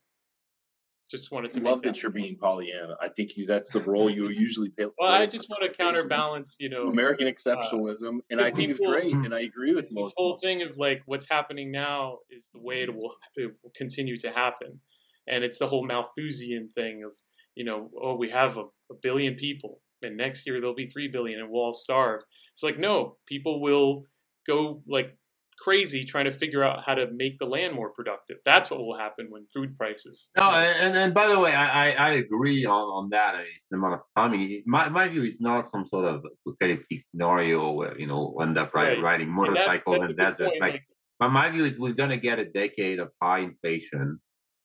Just wanted to love that, that you're being Pollyanna. I think you that's the role you usually play. Well, I just want to counterbalance, you know, American uh, exceptionalism, uh, and I think people, it's great, and I agree with most. This whole thing of like what's happening now is the way it will, it will continue to happen, and it's the whole Malthusian thing of you know, oh, we have a, a billion people, and next year there'll be three billion, and we'll all starve. It's like no, people will go like crazy trying to figure out how to make the land more productive. That's what will happen when food prices. No, and, and by the way, I, I agree on, on that. It's the amount of timing. My, my view is not some sort of apocalyptic scenario where, you know, end up right. riding motorcycles and that's, that's like, but my view is we're going to get a decade of high inflation,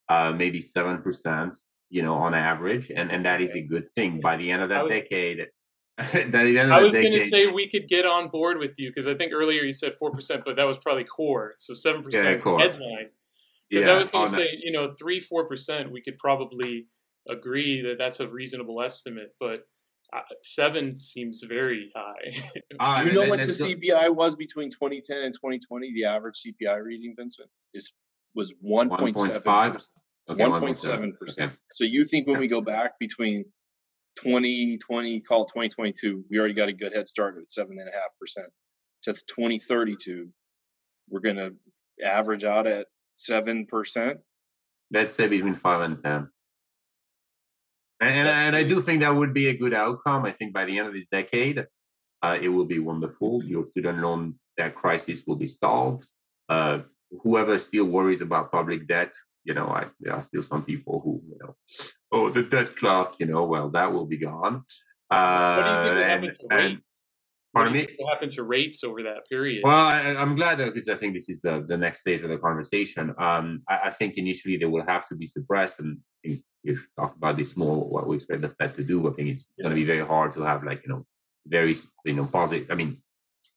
uh, maybe 7%, you know, on average. And, and that is a good thing. By the end of that decade, I was going to say we could get on board with you because I think earlier you said four percent, but that was probably core. So seven yeah, percent headline. Because yeah, I was going to say, you know, three four percent, we could probably agree that that's a reasonable estimate, but uh, seven seems very high. uh, you know what the CPI was between 2010 and 2020? The average CPI reading, Vincent, is was 1.7 1.7 percent. So you think when we go back between 2020, call 2022, we already got a good head start at seven and a half percent. To 2032, we're going to average out at seven percent. Let's say between five and ten. And, and I do think that would be a good outcome. I think by the end of this decade, uh, it will be wonderful. Your student loan debt crisis will be solved. Uh, whoever still worries about public debt you know, I there are still some people who, you know, oh, the debt clock, you know, well, that will be gone. Uh, what do you think will happen to and, Pardon me? What happened to rates over that period? Well, I, am glad that because I think this is the, the next stage of the conversation. Um, I, I, think initially they will have to be suppressed, and if you talk about this more, what we expect the Fed to do, I think it's yeah. going to be very hard to have like you know very you know positive. I mean,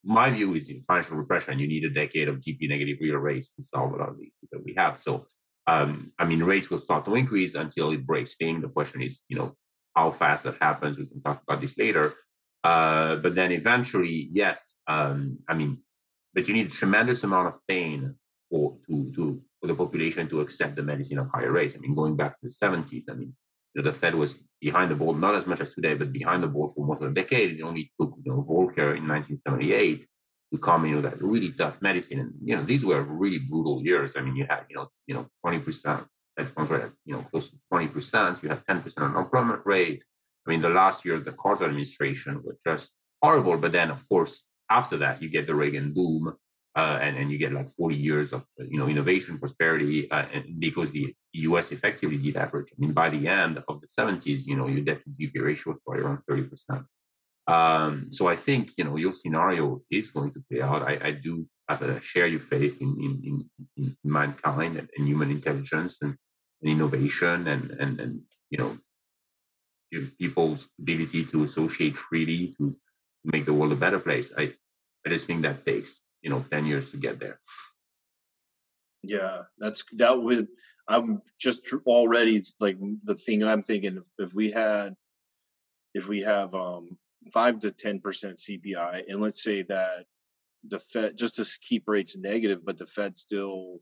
my view is in financial repression, you need a decade of GDP negative real rates to solve a lot of these that we have. So um, I mean, rates will start to increase until it breaks thing. The question is, you know, how fast that happens. We can talk about this later. Uh, but then eventually, yes, um, I mean, but you need a tremendous amount of pain for to to for the population to accept the medicine of higher rates. I mean, going back to the 70s, I mean, you know, the Fed was behind the ball, not as much as today, but behind the ball for most of a decade. It only took you know Volcker in 1978 to come in with that really tough medicine. And you know, these were really brutal years. I mean, you had you know, you know, twenty percent, you know, close to twenty percent. You had ten percent unemployment rate. I mean, the last year the Carter administration was just horrible. But then, of course, after that, you get the Reagan boom, uh, and and you get like forty years of you know innovation, prosperity, uh, and because the U.S. effectively did average. I mean, by the end of the seventies, you know, your debt to GDP ratio was probably around thirty percent. Um, so I think you know your scenario is going to play out. I, I do have a share your faith in in, in, in mankind and, and, human intelligence and, and, innovation and and and you know people's ability to associate freely to make the world a better place. I I just think that takes you know ten years to get there. Yeah, that's that would. I'm just already like the thing I'm thinking. If, if we had, if we have um five to ten percent CPI, and let's say that the Fed just to keep rates negative, but the Fed still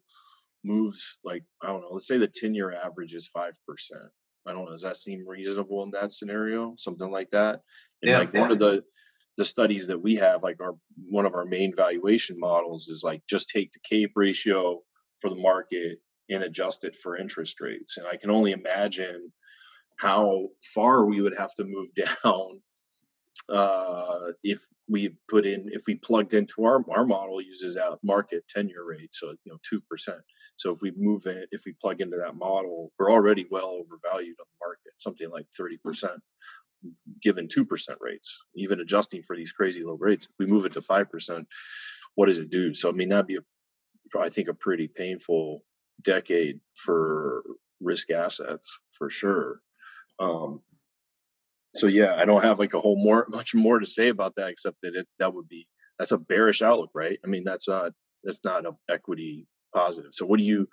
moves like I don't know. Let's say the ten year average is five percent. I don't know. Does that seem reasonable in that scenario? Something like that. And Yeah. like one of the the studies that we have, like our one of our main valuation models is like just take the CAPE ratio for the market and adjust it for interest rates. And I can only imagine how far we would have to move down uh, if we put in if we plugged into our our model uses out market 10 year rate so you know 2% so if we move it if we plug into that model we're already well overvalued on the market something like 30% given 2% rates even adjusting for these crazy low rates. If we move it to 5% what does it do? So i mean that'd be a, i think a pretty painful decade for risk assets for sure. Um, so yeah, I don't have like a whole more much more to say about that except that it that would be that's a bearish outlook, right? I mean, that's not that's not a equity positive. So what do you?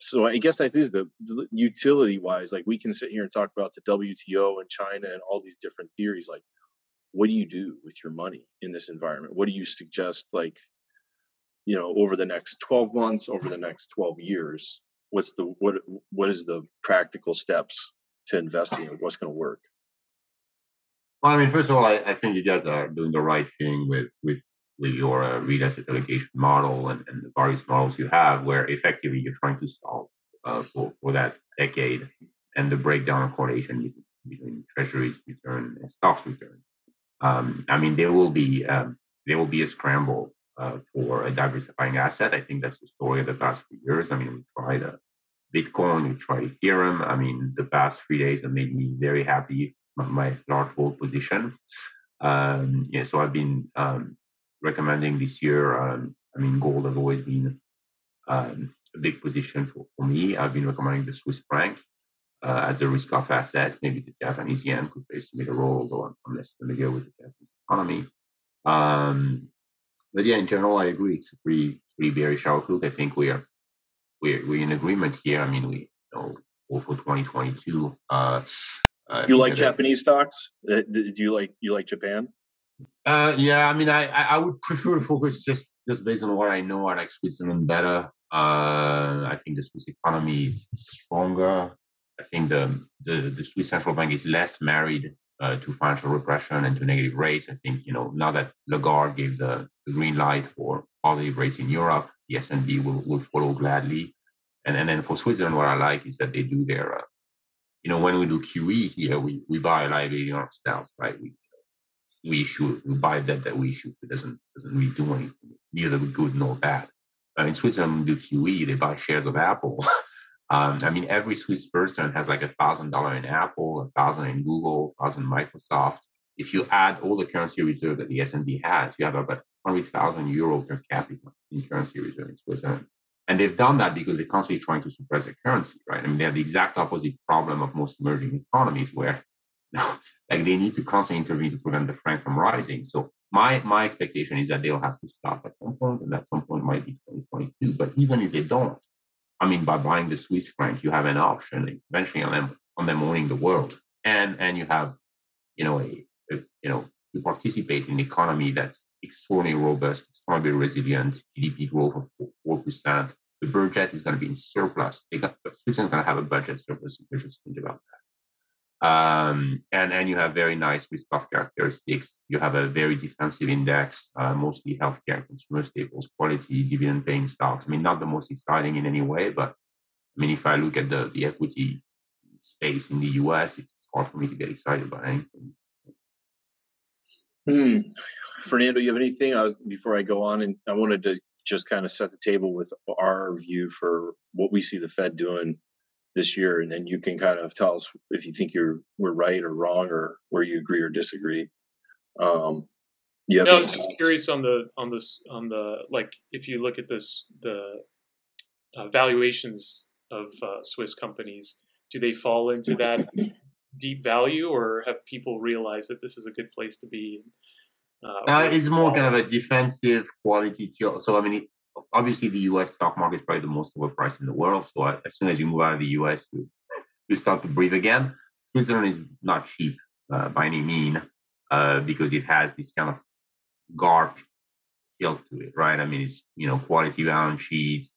So I guess that is the, the utility wise. Like we can sit here and talk about the WTO and China and all these different theories. Like, what do you do with your money in this environment? What do you suggest? Like, you know, over the next twelve months, over the next twelve years, what's the what what is the practical steps to investing? What's going to work? Well, I mean, first of all, I, I think you guys are doing the right thing with with with your uh, real estate allocation model and, and the various models you have, where effectively you're trying to solve uh, for for that decade and the breakdown of correlation between treasuries return and stocks return. Um, I mean, there will be um, there will be a scramble uh, for a diversifying asset. I think that's the story of the past few years. I mean, we tried uh, Bitcoin, we tried Ethereum. I mean, the past three days have made me very happy my, hold position. Um, yeah, so I've been um, recommending this year. Um, I mean, gold has always been um, a big position for, for me. I've been recommending the Swiss franc uh, as a risk-off asset. Maybe the Japanese yen could play some role, although I'm, I'm less familiar with the Japanese economy. Um, but yeah, in general, I agree. It's a pretty, pretty bearish outlook. I think we are we're, we're in agreement here. I mean, we you know for 2022. Uh, uh, You like that- Japanese stocks? Uh, Do you like you like Japan? Uh, yeah, I mean, I, I I would prefer to focus just just based on what I know. I like Switzerland better. Uh, I think the Swiss economy is stronger. I think the the, the Swiss central bank is less married uh, to financial repression and to negative rates. I think you know now that Lagarde gave the, the green light for positive rates in Europe, the SNB will will follow gladly. And and then for Switzerland, what I like is that they do their uh, you know, when we do QE here, we, we buy a liability ourselves, right? We we issue we buy debt that we issue. It doesn't doesn't really do anything, neither good nor bad. Uh, in Switzerland, we do QE, they buy shares of Apple. um, I mean, every Swiss person has like a thousand dollar in Apple, a thousand in Google, a thousand in Microsoft. If you add all the currency reserve that the SNB has, you have about hundred thousand euro per capita in currency reserve in Switzerland. And they've done that because they're constantly trying to suppress the currency, right? I mean, they have the exact opposite problem of most emerging economies where like they need to constantly intervene to prevent the franc from rising. So my my expectation is that they'll have to stop at some point, and at some point might be 2022. But even if they don't, I mean, by buying the Swiss franc, you have an option eventually on them on them owning the world, and and you have, you know, a, a you know, you participate in an economy that's extraordinarily robust, extraordinarily resilient, GDP growth of four percent. The budget is going to be in surplus. They got, Switzerland's going to have a budget surplus. If you just think about that um, and and you have very nice risk-off characteristics. You have a very defensive index, uh, mostly healthcare, consumer staples, quality, dividend-paying stocks. I mean, not the most exciting in any way, but I mean, if I look at the the equity space in the U.S., it's hard for me to get excited about anything. Hmm. Fernando, you have anything? I was before I go on, and I wanted to just kind of set the table with our view for what we see the Fed doing this year, and then you can kind of tell us if you think you're we're right or wrong, or where you agree or disagree. Um, yeah. No, I was just curious on the on this on the like if you look at this the uh, valuations of uh, Swiss companies, do they fall into that deep value, or have people realized that this is a good place to be? Uh, uh, it's more kind of a defensive quality tilt. So I mean, it, obviously the U.S. stock market is probably the most overpriced in the world. So as soon as you move out of the U.S., you, you start to breathe again. Switzerland is not cheap uh, by any mean uh, because it has this kind of GARP tilt to it, right? I mean, it's you know quality balance sheets,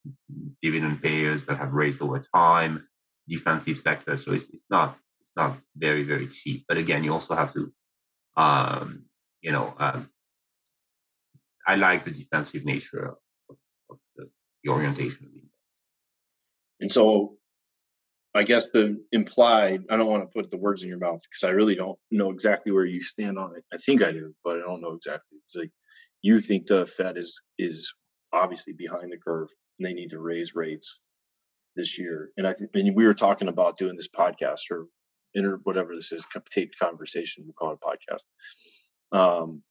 dividend payers that have raised over time, defensive sector. So it's it's not it's not very very cheap. But again, you also have to, um, you know, um, I like the defensive nature of, of the, the orientation of the index. And so I guess the implied, I don't want to put the words in your mouth because I really don't know exactly where you stand on it. I think I do, but I don't know exactly. It's like you think the Fed is is obviously behind the curve and they need to raise rates this year. And I think we were talking about doing this podcast or inter whatever this is, taped conversation, we call it a podcast. Um,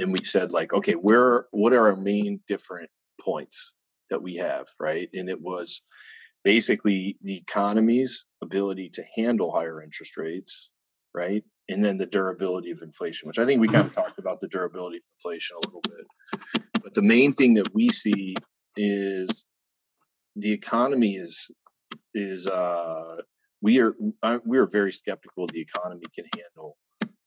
and we said like, okay, where what are our main different points that we have, right? And it was basically the economy's ability to handle higher interest rates, right? And then the durability of inflation, which I think we kind of mm-hmm. talked about the durability of inflation a little bit. But the main thing that we see is the economy is is uh, we are we are very skeptical the economy can handle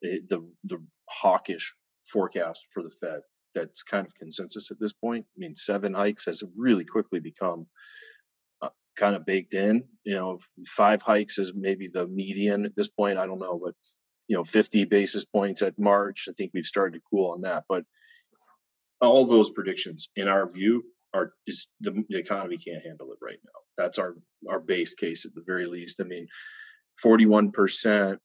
the, the the hawkish forecast for the Fed. That's kind of consensus at this point. I mean, seven hikes has really quickly become uh, kind of baked in. You know, five hikes is maybe the median at this point. I don't know, but you know, 50 basis points at March. I think we've started to cool on that. But all those predictions, in our view, are is the, the economy can't handle it right now. That's our our base case at the very least. I mean, 41%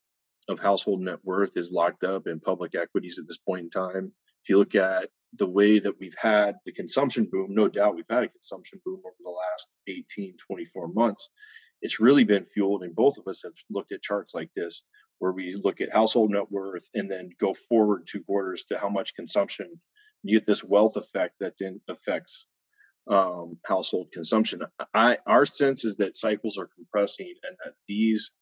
of household net worth is locked up in public equities at this point in time. If you look at the way that we've had the consumption boom, no doubt we've had a consumption boom over the last 18, 24 months. It's really been fueled, and both of us have looked at charts like this, where we look at household net worth and then go forward two quarters to how much consumption. You get this wealth effect that then affects um, household consumption. I our sense is that cycles are compressing, and that these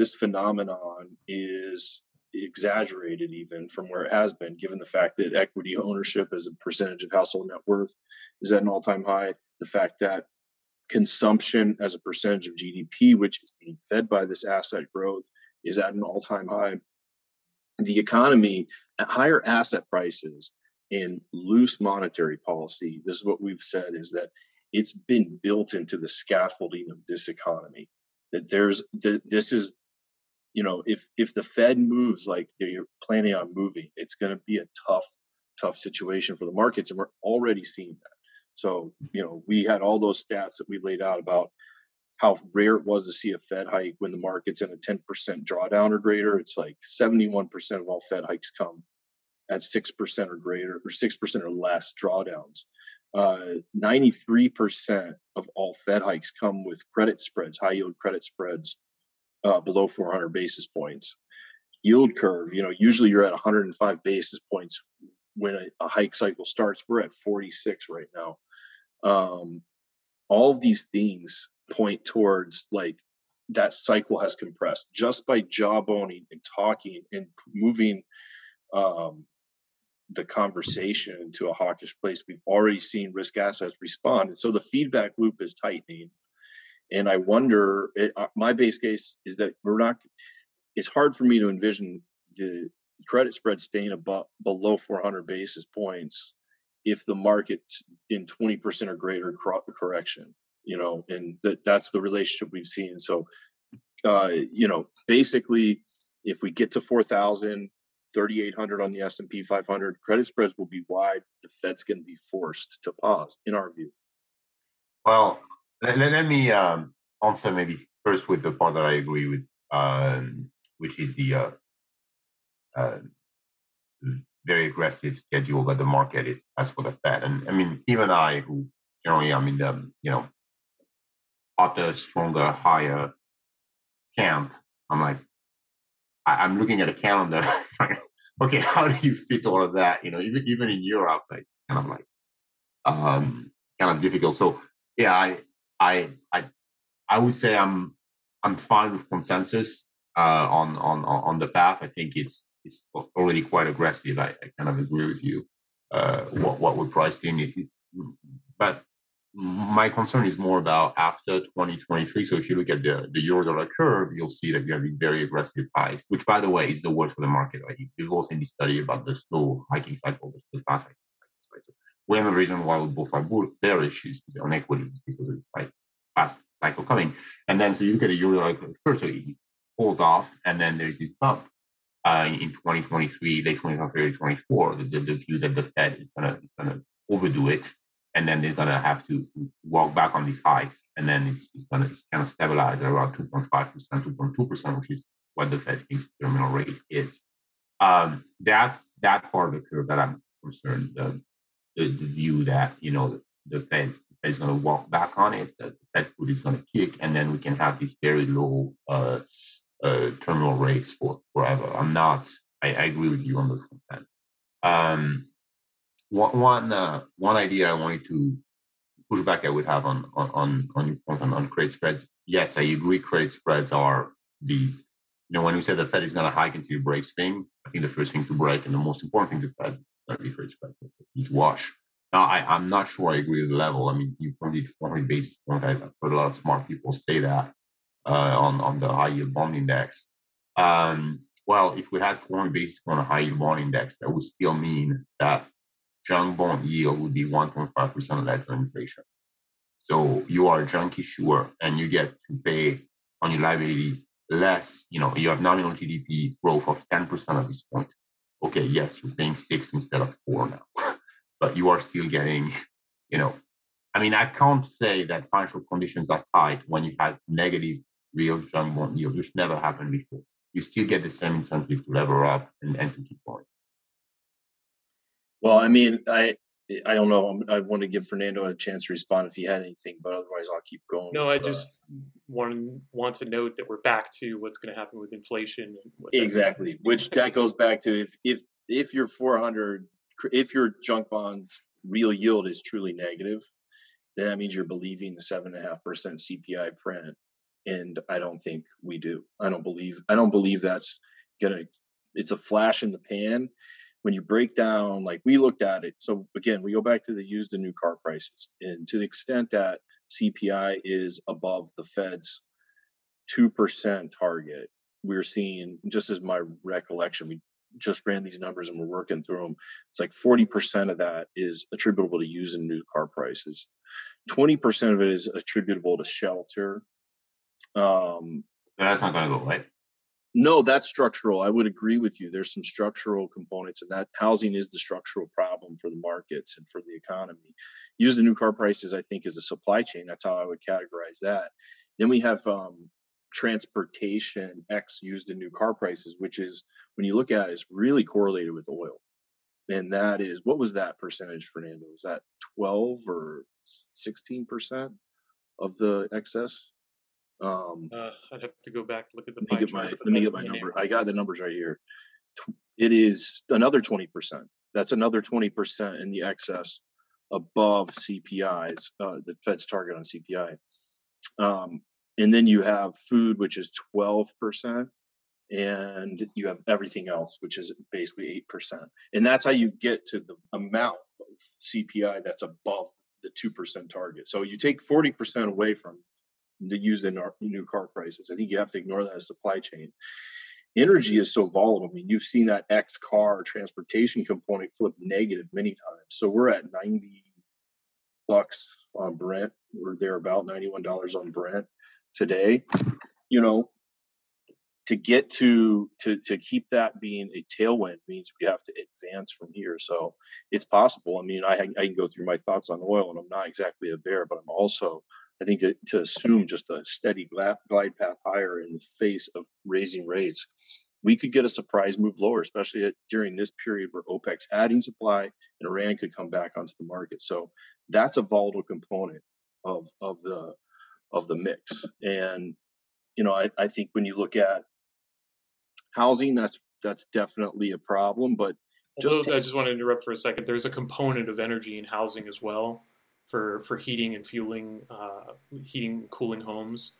this phenomenon is exaggerated even from where it has been, given the fact that equity ownership as a percentage of household net worth is at an all time high. The fact that consumption as a percentage of GDP, which is being fed by this asset growth, is at an all time high. The economy at higher asset prices and loose monetary policy, this is what we've said is that it's been built into the scaffolding of this economy. That there's that this is you know, if if the Fed moves like they're planning on moving, it's going to be a tough, tough situation for the markets, and we're already seeing that. So, you know, we had all those stats that we laid out about how rare it was to see a Fed hike when the market's in a 10% drawdown or greater. It's like 71% of all Fed hikes come at 6% or greater, or 6% or less drawdowns. Uh, 93% of all Fed hikes come with credit spreads, high yield credit spreads uh, below 400 basis points. Yield curve, you know, usually you're at 105 basis points when a, a hike cycle starts. We're at 46 right now. Um, all of these things point towards like that cycle has compressed just by jawboning and talking and moving um, the conversation to a hawkish place. We've already seen risk assets respond, and so the feedback loop is tightening. And I wonder, it, uh, my base case is that we're not, it's hard for me to envision the credit spread staying above, below 400 basis points if the market's in 20% or greater correction, you know, and that that's the relationship we've seen. So, uh, you know, basically, if we get to 4,000, 3,800 on the S&P 500, credit spreads will be wide. The Fed's going to be forced to pause, in our view. Well, let, let me um, answer maybe first with the part that I agree with, um, which is the uh, uh, very aggressive schedule that the market is has for the Fed. And I mean, even I, who generally I'm in the you know hotter, stronger, higher camp, I'm like, I, am looking at a calendar. okay, how do you fit all of that? You know, even even in Europe, it's kind of like um, kind of difficult. So yeah, I I I I would say I'm I'm fine with consensus uh, on on on the path. I think it's is already quite aggressive. I, I kind of agree with you. Uh, what what we priced in, it, but my concern is more about after 2023. So if you look at the the euro dollar curve, you'll see that you have these very aggressive highs, which by the way is the worst for the market. You've also in this study about the slow hiking cycle, the fast hiking one reasons why we both are bearish is on equities because it's like fast cycle coming. And then so you look at euro dollar curve, so it falls off, and then there's this bump uh, in 2023, late 2023, 2024, the, the, the view that the Fed is gonna is gonna overdo it, and then they're gonna have to walk back on these hikes, and then it's, it's gonna it's kind of stabilize at around 2.5 percent, 2.2 percent, which is what the Fed thinks terminal rate is. Um, that's that part of the curve that I'm concerned. The, the, the view that you know the Fed is going to walk back on it, that the Fed foot is going to kick, and then we can have these very low uh, uh, terminal rates for forever. I'm not. I, I agree with you on the front end. Um, one one, uh, one idea I wanted to push back I would have on on on point on, on credit spreads. Yes, I agree. Credit spreads are the you know when we say the Fed is going to hike until it breaks thing, I think the first thing to break and the most important thing to Fed credit spreads. Need to wash. Now, I, I'm not sure I agree with the level. I mean, you pointed 400 basis point. I've heard a lot of smart people say that uh, on, on the high yield bond index. Um, well, if we had 400 basis point on a high yield bond index, that would still mean that junk bond yield would be 1.5% less than inflation. So you are a junk issuer and you get to pay on your liability less, you know, you have nominal GDP growth of 10% at this point. Okay, yes, you're paying six instead of four now, but you are still getting, you know, I mean, I can't say that financial conditions are tight when you have negative real junk bond yield, which never happened before. You still get the same incentive to lever up and, and to keep going. Well, I mean, I I don't know. I want to give Fernando a chance to respond if he had anything, but otherwise, I'll keep going. No, with, I just uh, want want to note that we're back to what's going to happen with inflation. exactly, which that goes back to if if if your 400 if your junk bonds real yield is truly negative, then that means you're believing the seven and a half percent CPI print and I don't think we do. I don't believe I don't believe that's gonna. It's a flash in the pan when you break down like we looked at it. So again, we go back to the used and new car prices, and to the extent that CPI is above the Fed's two percent target, we're seeing just as my recollection. We just ran these numbers and we're working through them. It's like 40% of that is attributable to used and new car prices. 20% of it is attributable to shelter um, that's not going to go away. No, that's structural. I would agree with you. There's some structural components, and that housing is the structural problem for the markets and for the economy. Use the new car prices, I think, is a supply chain. That's how I would categorize that. Then we have um, transportation X used in new car prices, which is when you look at it, it's really correlated with oil. And that is what was that percentage, Fernando? Was that 12 or 16 percent of the excess? Um, uh, I'd have to go back look at the. Let me get my let me get my number. I got the numbers right here. It is another twenty percent. That's another twenty percent in the excess above CPI's uh, the Fed's target on CPI. Um, and then you have food, which is twelve percent, and you have everything else, which is basically eight percent. And that's how you get to the amount of CPI that's above the two percent target. So you take forty percent away from used in our new car prices. I think you have to ignore that as supply chain. Energy is so volatile. I mean, you've seen that X car transportation component flip negative many times. So we're at 90 bucks on Brent. We're there about $91 on Brent today. You know, to get to to to keep that being a tailwind means we have to advance from here. So it's possible. I mean, I I can go through my thoughts on oil, and I'm not exactly a bear, but I'm also I think to, to assume just a steady glide path higher in the face of raising rates, we could get a surprise move lower, especially at, during this period where OPEC's adding supply and Iran could come back onto the market. So that's a volatile component of of the of the mix. And you know, I, I think when you look at housing, that's that's definitely a problem. But just I just want to interrupt for a second. There's a component of energy in housing as well for for heating and fueling, uh, heating cooling homes.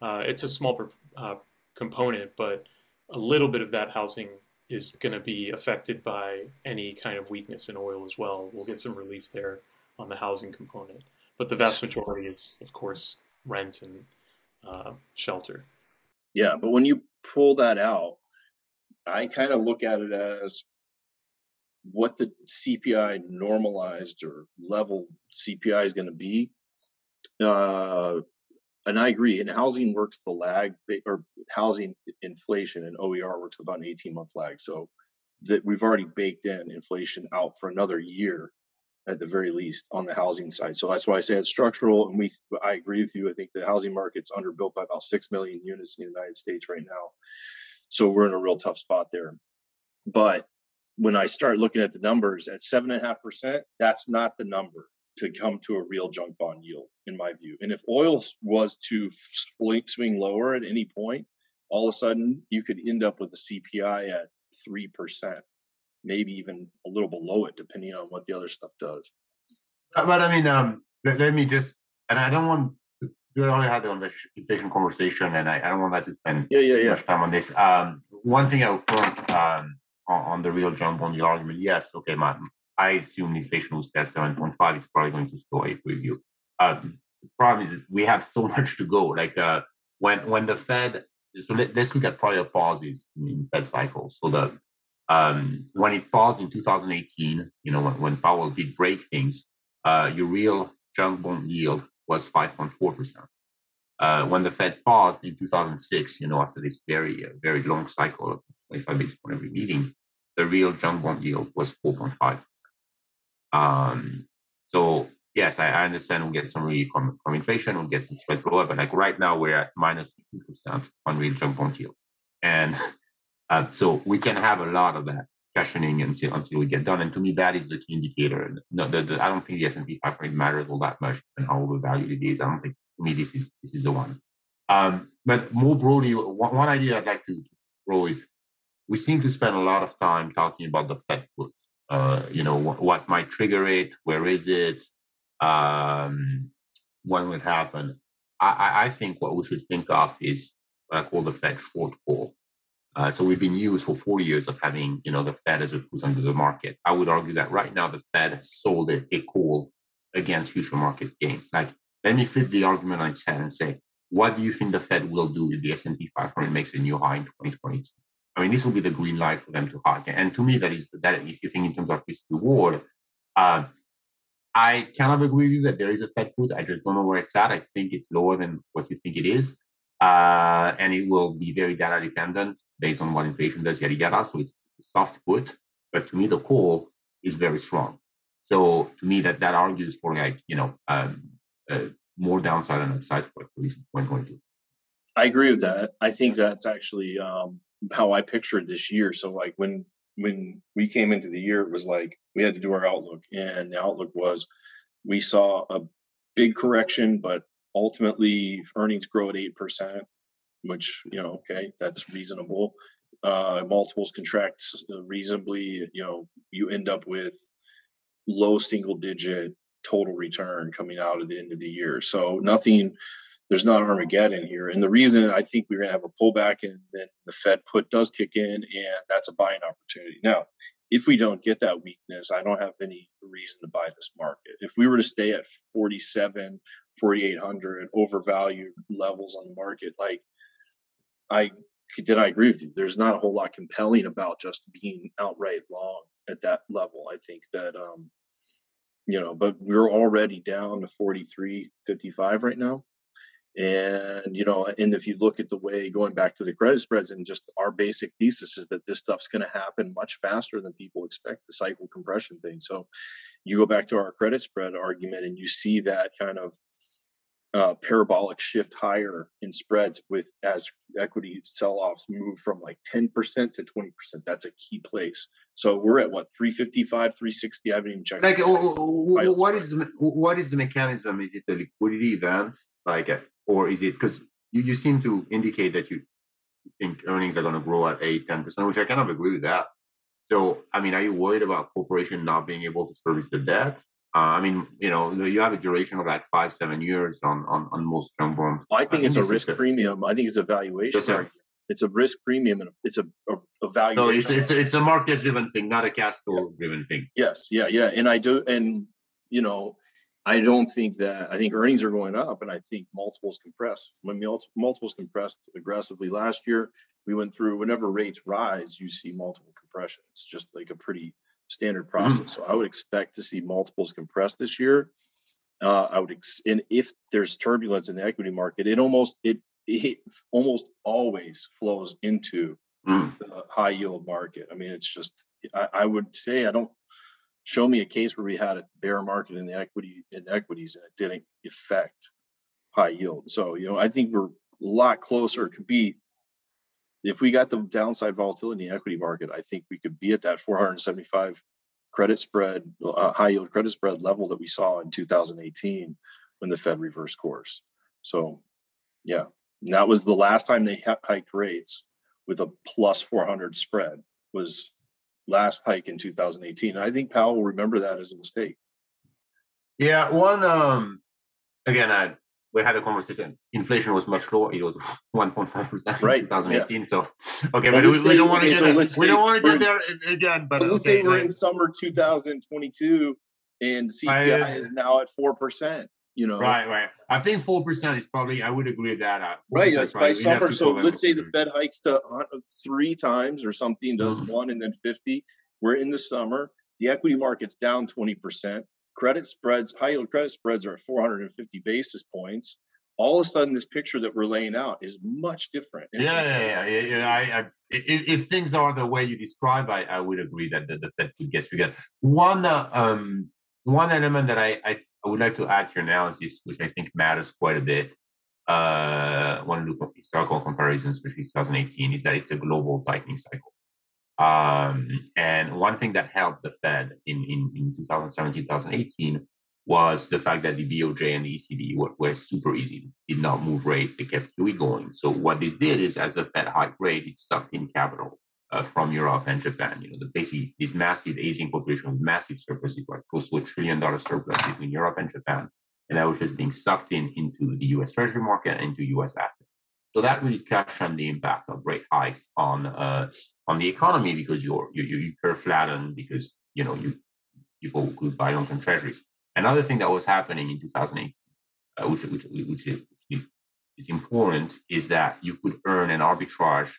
Uh, it's a small uh, component, but a little bit of that housing is going to be affected by any kind of weakness in oil as well. We'll get some relief there on the housing component, but the vast majority is, of course, rent and uh, shelter. Yeah, but when you pull that out, I kind of look at it as what the CPI normalized or level CPI is going to be. Uh, and I agree. And housing works the lag, or housing inflation and OER works about an 18 month lag. So that we've already baked in inflation out for another year at the very least on the housing side. So that's why I say it's structural. And we, I agree with you. I think the housing market's underbuilt by about 6 million units in the United States right now. So we're in a real tough spot there. But when I start looking at the numbers at seven and a half percent, that's not the number to come to a real junk bond yield, in my view. And if oil was to swing lower at any point, all of a sudden you could end up with a CPI at three percent, maybe even a little below it, depending on what the other stuff does. But I mean, um, let, let me just, and I don't want we already had the inflation conversation, and I, I, don't want that to spend yeah, yeah, yeah. much time on this. Um, one thing I'll put um, on, on, the real jump on the argument, yes, okay, my, I assume inflation will stay at 7.5. It's probably going to slow a review. Uh, the problem is we have so much to go. Like uh, when when the Fed, so let, us look at prior pauses in Fed cycles. So the um, when it paused in 2018, you know, when, when Powell did break things, uh, your real junk bond yield was 5.4%. Uh, when the Fed paused in 2006, you know, after this very, very long cycle of 25 basis point every meeting, the real junk bond yield was 4.5%. Um, so yes, I, I, understand we get some relief from, from inflation, we get some spreads lower, but like right now we're at minus 2% on real junk bond yield. And uh, so we can have a lot of that cushioning until until we get done. And to me, that is the key indicator. No, the, the, I don't think the S&P 500 matters all that much and how overvalued it is. I don't think to me this is this is the one. Um, but more broadly, one, one idea I'd like to throw is we seem to spend a lot of time talking about the Fed put. Uh, you know what, what, might trigger it, where is it, um, when it happen. I, I think what we should think of is what I call the Fed short call. Uh, so we've been used for four years of having, you know, the Fed as a put under the market. I would argue that right now the Fed has sold a, a call against future market gains. Like, let me flip the argument on its head and say, what do you think the Fed will do if the S&P 500 makes a new high in 2022? I mean, this will be the green light for them to hike. And to me, that is that if you think in terms of risk reward, uh, I kind of agree with you that there is a Fed put. I just don't know where it's at. I think it's lower than what you think it is. Uh, and it will be very data dependent based on what inflation does, yada yada. So it's a soft put, but to me the call is very strong. So to me that that argues for like you know um, uh, more downside and upside for at least 2022. I agree with that. I think that's actually um, how I pictured this year. So like when when we came into the year, it was like we had to do our outlook, and the outlook was we saw a big correction, but ultimately earnings grow at eight percent which you know okay that's reasonable uh, multiples contract reasonably you know you end up with low single digit total return coming out at the end of the year so nothing there's not armageddon here and the reason i think we're going to have a pullback and then the fed put does kick in and that's a buying opportunity now if we don't get that weakness i don't have any reason to buy this market if we were to stay at 47 4800 overvalued levels on the market like I did I agree with you. There's not a whole lot compelling about just being outright long at that level. I think that um, you know, but we're already down to 43, 55 right now. And you know, and if you look at the way going back to the credit spreads and just our basic thesis is that this stuff's going to happen much faster than people expect the cycle compression thing. So you go back to our credit spread argument and you see that kind of uh, parabolic shift higher in spreads with as equity sell-offs move from like 10% to 20%. That's a key place. So we're at what 355, 360. I haven't even checked. Like, what is the what is the mechanism? Is it a liquidity event, like, or is it because you, you seem to indicate that you think earnings are going to grow at 8, 10%, which I kind of agree with that. So, I mean, are you worried about corporation not being able to service the debt? Uh, I mean, you know, you have a duration of like five, seven years on on, on most junk bonds. Well, I think I it's a risk premium. I think it's a valuation. It's a risk premium and it's a, a, a value. So it's, it's, it's a market driven thing, not a cash flow driven thing. Yes, yeah, yeah. And I do, and you know, I don't think that I think earnings are going up, and I think multiples compress. When multiples compressed aggressively last year, we went through whenever rates rise, you see multiple compression. It's just like a pretty standard mm-hmm. process. Mm-hmm. So I would expect to see multiples compress this year. Uh, I would, ex- and if there's turbulence in the equity market, it almost it it almost always flows into mm. the high yield market. I mean, it's just I, I would say I don't show me a case where we had a bear market in the equity in equities and it didn't affect high yield. So, you know, I think we're a lot closer. It could be if we got the downside volatility in the equity market, I think we could be at that 475 credit spread, uh, high yield credit spread level that we saw in 2018 when the Fed reversed course. So, yeah, and that was the last time they hiked rates with a plus 400 spread was last hike in 2018. And I think Powell will remember that as a mistake. Yeah, one um again, I we had a conversation. Inflation was much lower; it was 1.5 percent in 2018. Yeah. So, okay, well, but we, say, we, don't want to okay, get so we don't want to get there again. But let's okay, say we're in summer 2022 and CPI I, is now at four percent. You know, right, right. I think four percent is probably. I would agree with that. Uh, right, that's by summer. So let's say the Fed hikes to three times or something, does mm-hmm. one and then 50. We're in the summer. The equity market's down 20 percent credit spreads, high yield credit spreads are at 450 basis points. All of a sudden, this picture that we're laying out is much different. Yeah, yeah, yeah, yeah. I, I, if, if, things are the way you describe, I, I would agree that that, that could get together. One, uh, um, one element that I, I, I would like to add to your analysis, which I think matters quite a bit, uh, one of the historical comparisons, especially 2018, is that it's a global tightening cycle. Um, and one thing that helped the Fed in, in, in 2017, 2018 was the fact that the BOJ and the ECB were, were super easy, did not move rates, they kept QE going. So what this did is as the Fed hiked rate, it sucked in capital uh, from Europe and Japan. You know, the basically this massive aging population with massive surpluses, like close to a trillion dollar surplus between Europe and Japan. And that was just being sucked in into the US Treasury market and into US assets. So that really cushioned the impact of rate hikes on uh, on the economy because you're you you curve flatten because you know you people could buy long-term treasuries. Another thing that was happening in 2008, uh, which which which is, which is important, is that you could earn an arbitrage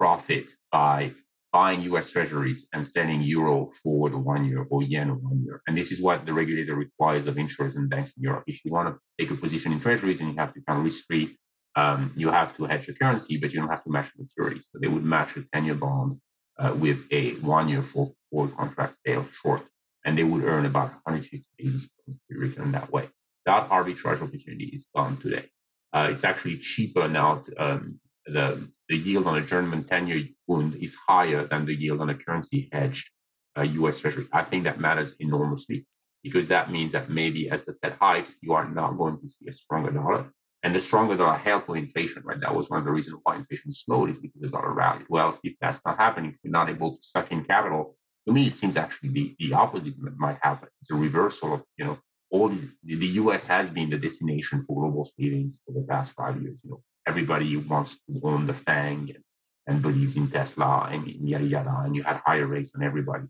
profit by buying U.S. Treasuries and selling euro for the one year or yen one year. And this is what the regulator requires of insurers and banks in Europe. If you want to take a position in Treasuries and you have to kind of risk-free um, you have to hedge the currency, but you don't have to match the maturity. So they would match a 10 year bond uh, with a one year forward contract sale short, and they would earn about 150 basis points return that way. That arbitrage opportunity is gone today. Uh, it's actually cheaper now. Um, the, the yield on a German 10 year bond is higher than the yield on a currency hedged uh, US Treasury. I think that matters enormously because that means that maybe as the Fed hikes, you are not going to see a stronger dollar and the stronger dollar helped with inflation, right? That was one of the reasons why inflation slowed is because the dollar rallied. Well, if that's not happening, if you're not able to suck in capital, to me, it seems actually the, the opposite might happen. It's a reversal of, you know, all these, the US has been the destination for global savings for the past five years. You know, everybody wants to own the FANG and, and believes in Tesla and yada yada, and you had higher rates on everybody.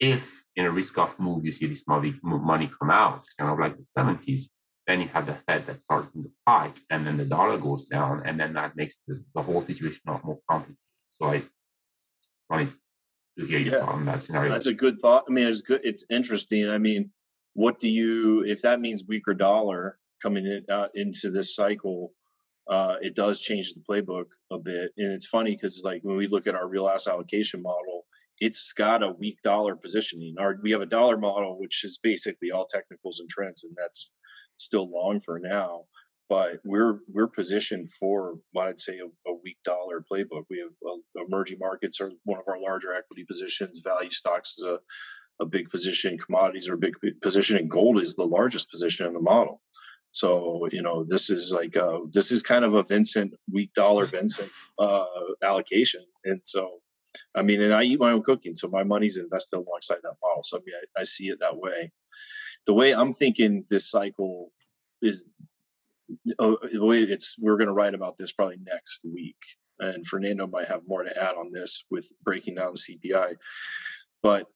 If in a risk-off move you see this money money come out, kind of like the 70s, then you have the Fed that starts to hike, and then the dollar goes down, and then that makes the, the whole situation a lot more complicated. So I wanted to hear your yeah. thought on that scenario. That's a good thought. I mean, it's good. It's interesting. I mean, what do you if that means weaker dollar coming in, uh, into this cycle? Uh, it does change the playbook a bit, and it's funny because like when we look at our real asset allocation model, it's got a weak dollar positioning. Our we have a dollar model which is basically all technicals and trends, and that's still long for now. But we're we're positioned for what I'd say a, a weak dollar playbook. We have uh, emerging markets are one of our larger equity positions. Value stocks is a, a big position. Commodities are a big position, and gold is the largest position in the model. So you know this is like a, uh, this is kind of a Vincent weak dollar Vincent uh, allocation, and so I mean, and I eat my own cooking, so my money's invested alongside that model. So I mean, I, I see it that way the way I'm thinking this cycle is uh, the way it's we're going to write about this probably next week and Fernando might have more to add on this with breaking down the CPI. But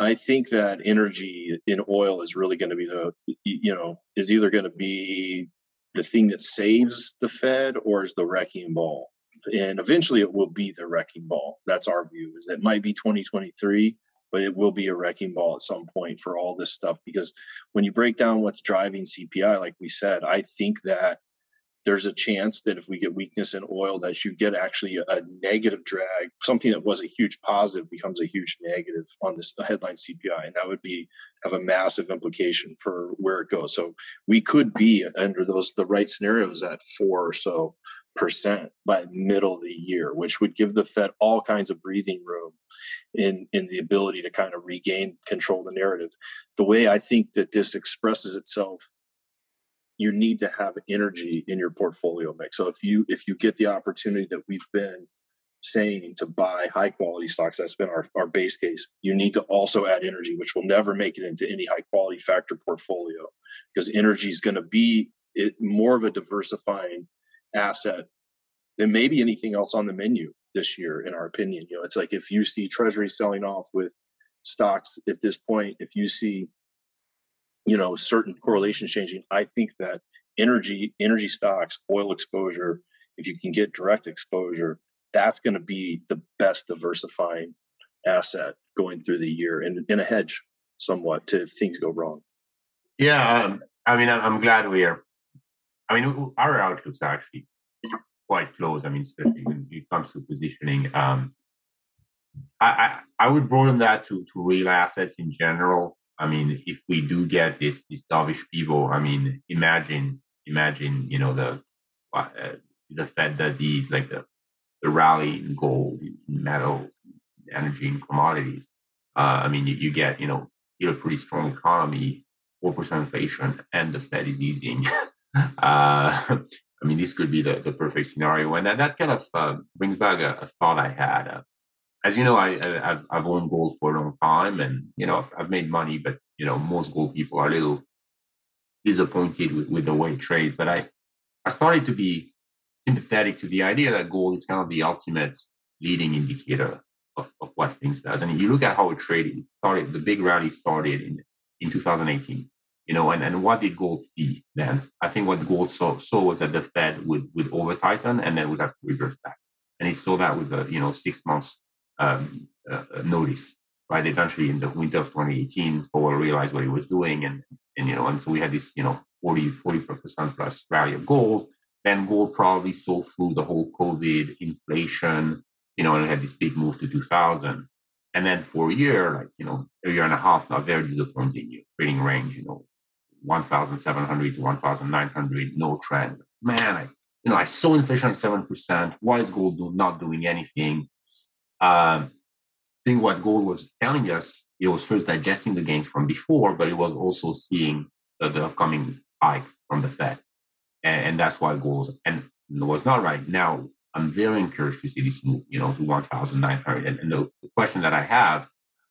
I think that energy in oil is really going to be the, you know, is either going to be the thing that saves the Fed or is the wrecking ball. And eventually it will be the wrecking ball. That's our view. Is it might be 2023, but it will be a wrecking ball at some point for all this stuff because when you break down what's driving CPI, like we said, I think that there's a chance that if we get weakness in oil that you get actually a, negative drag. Something that was a huge positive becomes a huge negative on this headline cpi and that would be have a massive implication for where it goes. So we could be under those the right scenarios at four or so percent by middle of the year which would give the fed all kinds of breathing room in in the ability to kind of regain control of the narrative. The way i think that this expresses itself you need to have energy in your portfolio mix. So if you if you get the opportunity that we've been saying to buy high quality stocks, that's been our, our base case. You need to also add energy, which will never make it into any high quality factor portfolio because energy is going to be it, more of a diversifying asset than maybe anything else on the menu this year, in our opinion. You know, it's like if you see Treasury selling off with stocks at this point, if you see you know certain correlations changing i think that energy energy stocks oil exposure if you can get direct exposure that's going to be the best diversifying asset going through the year and in a hedge somewhat to if things go wrong yeah um, i mean i'm glad we're i mean our outlook's are actually quite close i mean especially when it comes to positioning um I, I, I would broaden that to, to real assets in general. I mean, if we do get this this dovish pivot, I mean, imagine imagine you know the uh, the Fed does ease like the the rally in gold, in metal, energy, and commodities. Uh, I mean, you, you get you know you a pretty strong economy, four percent inflation, and the Fed is easing. uh, I mean, this could be the, the perfect scenario, and that, that kind of uh, brings back a, a, thought I had. As you know, I, have I've owned gold for a long time, and you know I've, I've, made money. But you know, most gold people are a little disappointed with, with the way it trades. But I I started to be sympathetic to the idea that gold is kind of the ultimate leading indicator of, of what things does. And if you look at how it traded, it started the big rally started in in 2018. You know, and, and what did gold see then? I think what gold saw, saw was that the Fed would would over tighten and then would have to reverse back. And it saw that with the you know six months um, uh, notice, right? Eventually, in the winter of 2018, Powell realized what he was doing, and and you know, and so we had this you know 40 40 percent plus rally of gold. Then gold probably saw through the whole COVID inflation, you know, and had this big move to 2000. And then for a year, like you know, a year and a half now, very disappointing. You trading range, you know, 1,700 to 1,900, no trend. Man, I you know, I saw inflation at seven percent. Why is gold not doing anything? Um, I think what gold was telling us, it was first digesting the gains from before, but it was also seeing the, the upcoming hike from the Fed. And, and that's why gold was, and was not right. Now, I'm very encouraged to see this move, you know, to 1,900. And, and the, the question that I have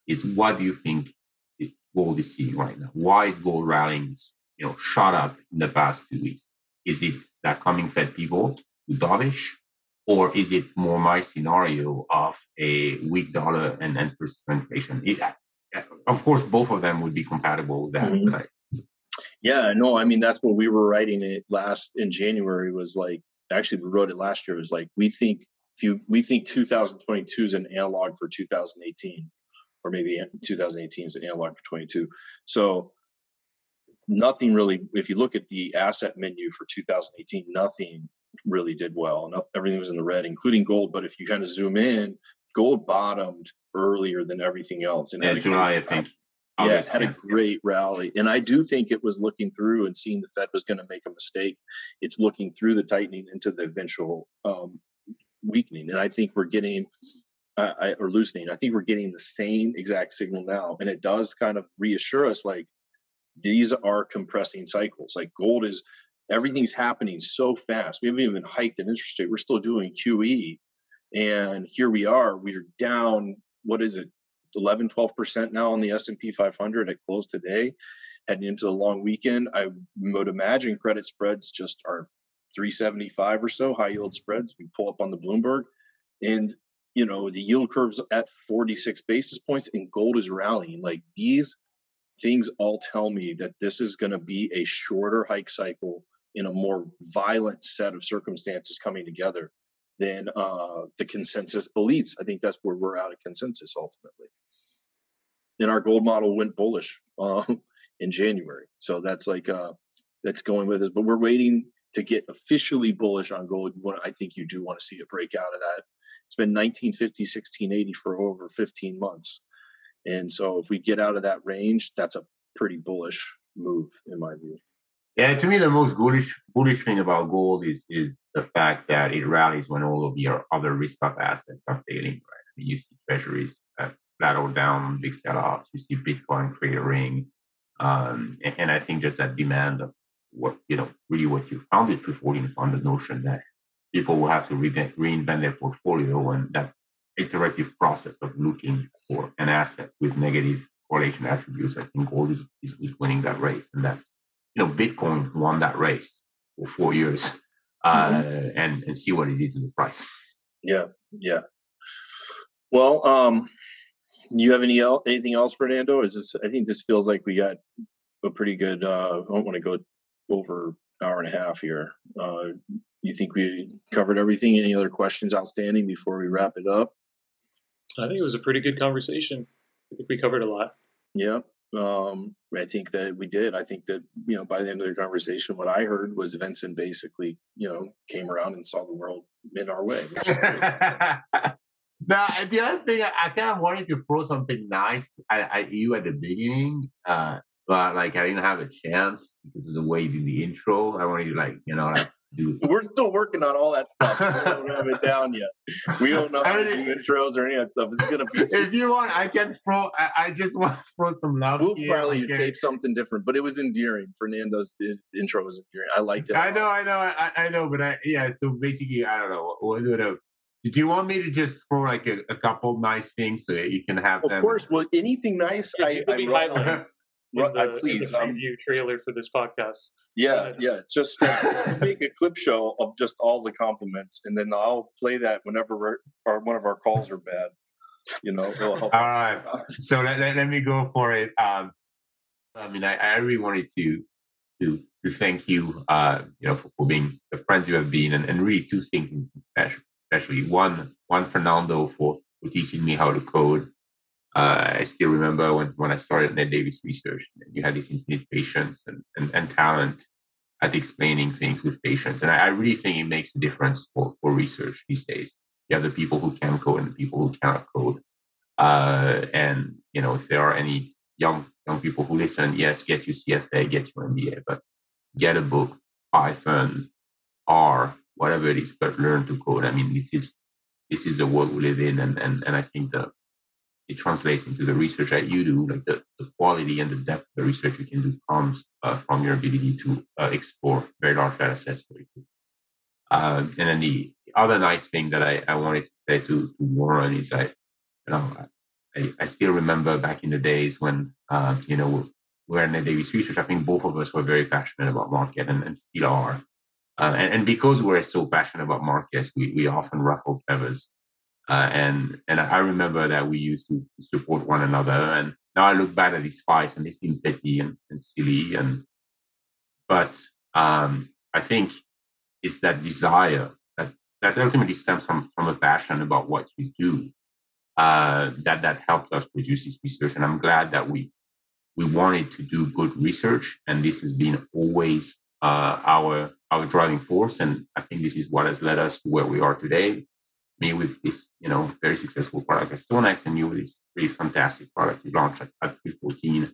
is what do you think gold is seeing right now? Why is gold rallying, you know, shot up in the past two weeks? Is it that coming Fed people dovish? Or is it more my scenario of a weak dollar and then persistent inflation? It, of course, both of them would be compatible with that. Mm-hmm. I, yeah, no, I mean that's what we were writing it last in January was like actually we wrote it last year was like we think if you we think 2022 is an analog for 2018 or maybe 2018 is an analog for 22. So nothing really if you look at the asset menu for 2018 nothing really did well. Enough, everything was in the red, including gold. But if you kind of zoom in, gold bottomed earlier than everything else. And yeah, July, I think. Yeah, had a great rally. And I do think it was looking through and seeing the Fed was going to make a mistake. It's looking through the tightening into the eventual um, weakening. And I think we're getting, uh, I, or loosening, I think we're getting the same exact signal now. And it does kind of reassure us like these are compressing cycles. Like gold is everything's happening so fast. We haven't even hiked an interest rate. We're still doing QE. And here we are. We're down, what is it, 11, 12% now on the S&P 500 at close today. Heading into the long weekend, I would imagine credit spreads just are 375 or so high yield spreads. We pull up on the Bloomberg, and you know the yield curve's at 46 basis points, and gold is rallying. Like these things all tell me that this is going to be a shorter hike cycle in a more violent set of circumstances coming together than uh, the consensus believes. I think that's where we're out of consensus ultimately. And our gold model went bullish uh, in January, so that's like uh, that's going with us. But we're waiting to get officially bullish on gold. I think you do want to see a break out of that. It's been 1950, 1680 for over 15 months, and so if we get out of that range, that's a pretty bullish move in my view. Yeah, to me, the most bullish bullish thing about gold is is the fact that it rallies when all of your other risk off assets are failing. Right? I mean, you see treasuries uh, flattened down, big sell-offs. You see Bitcoin cratering, um, and, and, I think just that demand of what you know, really what you founded 314 on the notion that people will have to reinvent, reinvent their portfolio, and that iterative process of looking for an asset with negative correlation attributes. I think gold is, is, is winning that race, and that's you know, Bitcoin won that race for four years, uh, mm-hmm. and and see what it did to the price. Yeah, yeah. Well, um, you have any el- anything else, Fernando? Is this? I think this feels like we got a pretty good. Uh, I don't want to go over hour and a half here. Uh, you think we covered everything? Any other questions outstanding before we wrap it up? I think it was a pretty good conversation. I think we covered a lot. Yeah. Um, I think that we did. I think that you know by the end of the conversation, what I heard was Vincent basically you know came around and saw the world in our way. now the other thing I, kind of wanted to throw something nice at, at you at the beginning, uh, but like I didn't have a chance because of the way you did the intro. I wanted to like you know like we're still working on all that stuff. We don't have it down yet. We don't know how to do intros or any of that stuff. It's gonna be. If you want, I can throw. I, I just want to throw some love. We'll here. probably okay. tape something different, but it was endearing. Fernando's uh, intro was endearing. I liked it. I know, I know, I, I know, but I yeah. So basically, I don't know. What, what, uh, what, did you want me to just throw like a, a couple nice things so that you can have? Of them? course. Well, anything nice, yeah, I, I in the, I, please, in the trailer for this podcast. Yeah, yeah. Just uh, make a clip show of just all the compliments, and then I'll play that whenever our, one of our calls are bad. You know, all right. So let, let, let, me go for it. Um, I mean, I, I really wanted to to to thank you, uh, you know, for, for, being the friends you have been, and, and really two things in special, especially one one Fernando for, for teaching me how to code uh, I still remember when, when I started Ned Davis Research, you had this infinite patience and, and, and talent at explaining things with patience. And I, I, really think it makes a difference for, for research these days. You have the people who can code and the people who cannot code. Uh, and, you know, if there are any young young people who listen, yes, get your CFA, get your MBA, but get a book, Python, R, whatever it is, but learn to code. I mean, this is this is the world we live in, and and, and I think the it translates into the research that you do, like the, the quality and the depth of the research you can do comes uh, from your ability to uh, explore very large data sets. Uh, and then the other nice thing that I, I wanted to say to, to Warren is I, you know, I, I still remember back in the days when, uh, you know, we were in Ned Davis Research, I think both of us were very passionate about market and, and still are. Uh, and, and, because we're so passionate about markets, we, we often ruffle feathers uh, and and I remember that we used to support one another. And now I look back at these fights and they seem petty and, and silly. And but um, I think it's that desire that that ultimately stems from from a passion about what you do uh, that that helped us produce this research. And I'm glad that we we wanted to do good research, and this has been always uh, our our driving force. And I think this is what has led us to where we are today me with this, you know, very successful product at StoneX and you with this really fantastic product you launched at, at 314.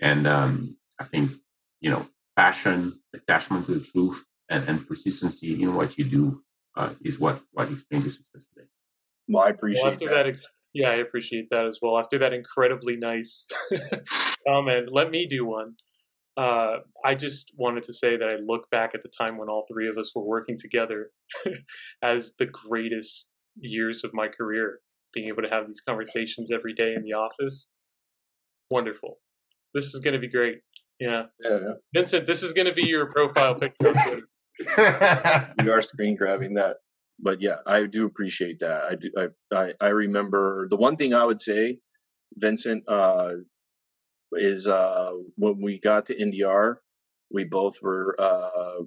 And um, I think, you know, passion, attachment to the truth, and, and persistency in what you do uh, is what what explains your success today. Well, I appreciate well, after that. that. Yeah, I appreciate that as well. After that incredibly nice comment, let me do one. Uh, I just wanted to say that I look back at the time when all three of us were working together as the greatest years of my career, being able to have these conversations every day in the office. Wonderful. This is going to be great. Yeah. yeah, yeah. Vincent, this is going to be your profile picture. we are screen grabbing that. But yeah, I do appreciate that. I do. I I, I remember the one thing I would say, Vincent, uh, is uh, when we got to NDR, we both were uh,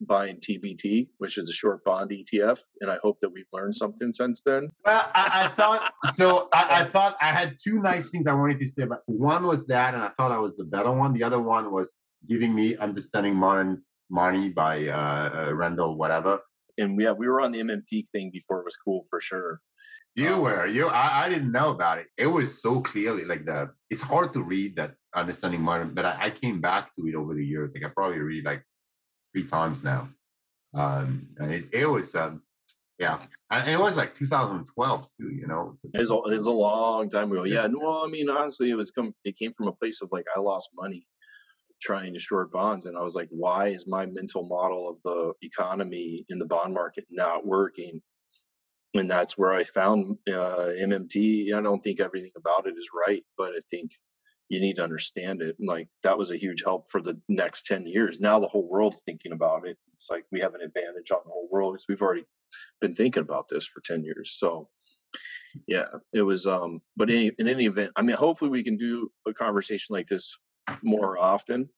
buying TBT, which is a short bond ETF, and I hope that we've learned something since then. Well, I, I thought so. I, I, thought I had two nice things I wanted to say, but one was that, and I thought I was the better one. The other one was giving me understanding modern money by uh, uh, Randall, whatever. And yeah, we were on the MMT thing before it was cool for sure. You um, were you. I, I didn't know about it. It was so clearly like the. It's hard to read that understanding modern, but I, I came back to it over the years. Like I probably read like three times now. Um, and it, it was, um, yeah, and it was like 2012 too. You know, it was, a, it was a long time ago. Yeah, no, I mean honestly, it was come. It came from a place of like I lost money trying to short bonds, and I was like, why is my mental model of the economy in the bond market not working? And that's where I found uh, MMT. I don't think everything about it is right, but I think you need to understand it. And like that was a huge help for the next 10 years. Now the whole world's thinking about it. It's like we have an advantage on the whole world because we've already been thinking about this for 10 years. So yeah, it was um but in, in any event, I mean hopefully we can do a conversation like this more often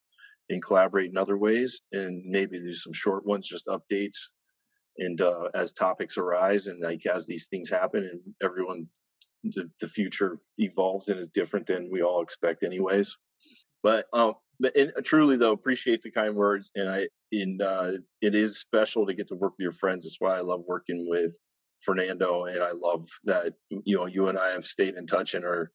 and collaborate in other ways and maybe do some short ones, just updates and uh, as topics arise and like as these things happen and everyone the, the future evolves and is different than we all expect anyways. But um but and uh, truly though appreciate the kind words and i in uh it is special to get to work with your friends. That's why i love working with fernando and i love that you know you and i have stayed in touch and are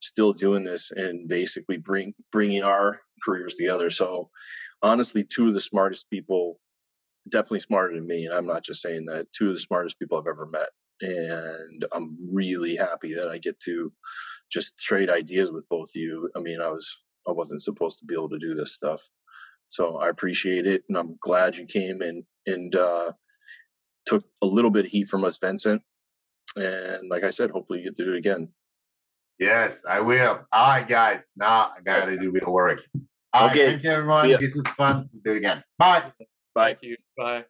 still doing this and basically bring bringing our careers together. So honestly two of the smartest people definitely smarter than me and i'm not just saying that two of the smartest people i've ever met and I'm really happy that I get to just trade ideas with both of you. I mean, I was I wasn't supposed to be able to do this stuff, so I appreciate it, and I'm glad you came and and uh, took a little bit of heat from us, Vincent. And like I said, hopefully you get to do it again. Yes, I will. All right, guys. Now I gotta do real work. All okay. Right, thank you, everyone. This was fun. Do it again. Bye. Bye. Thank you. Bye.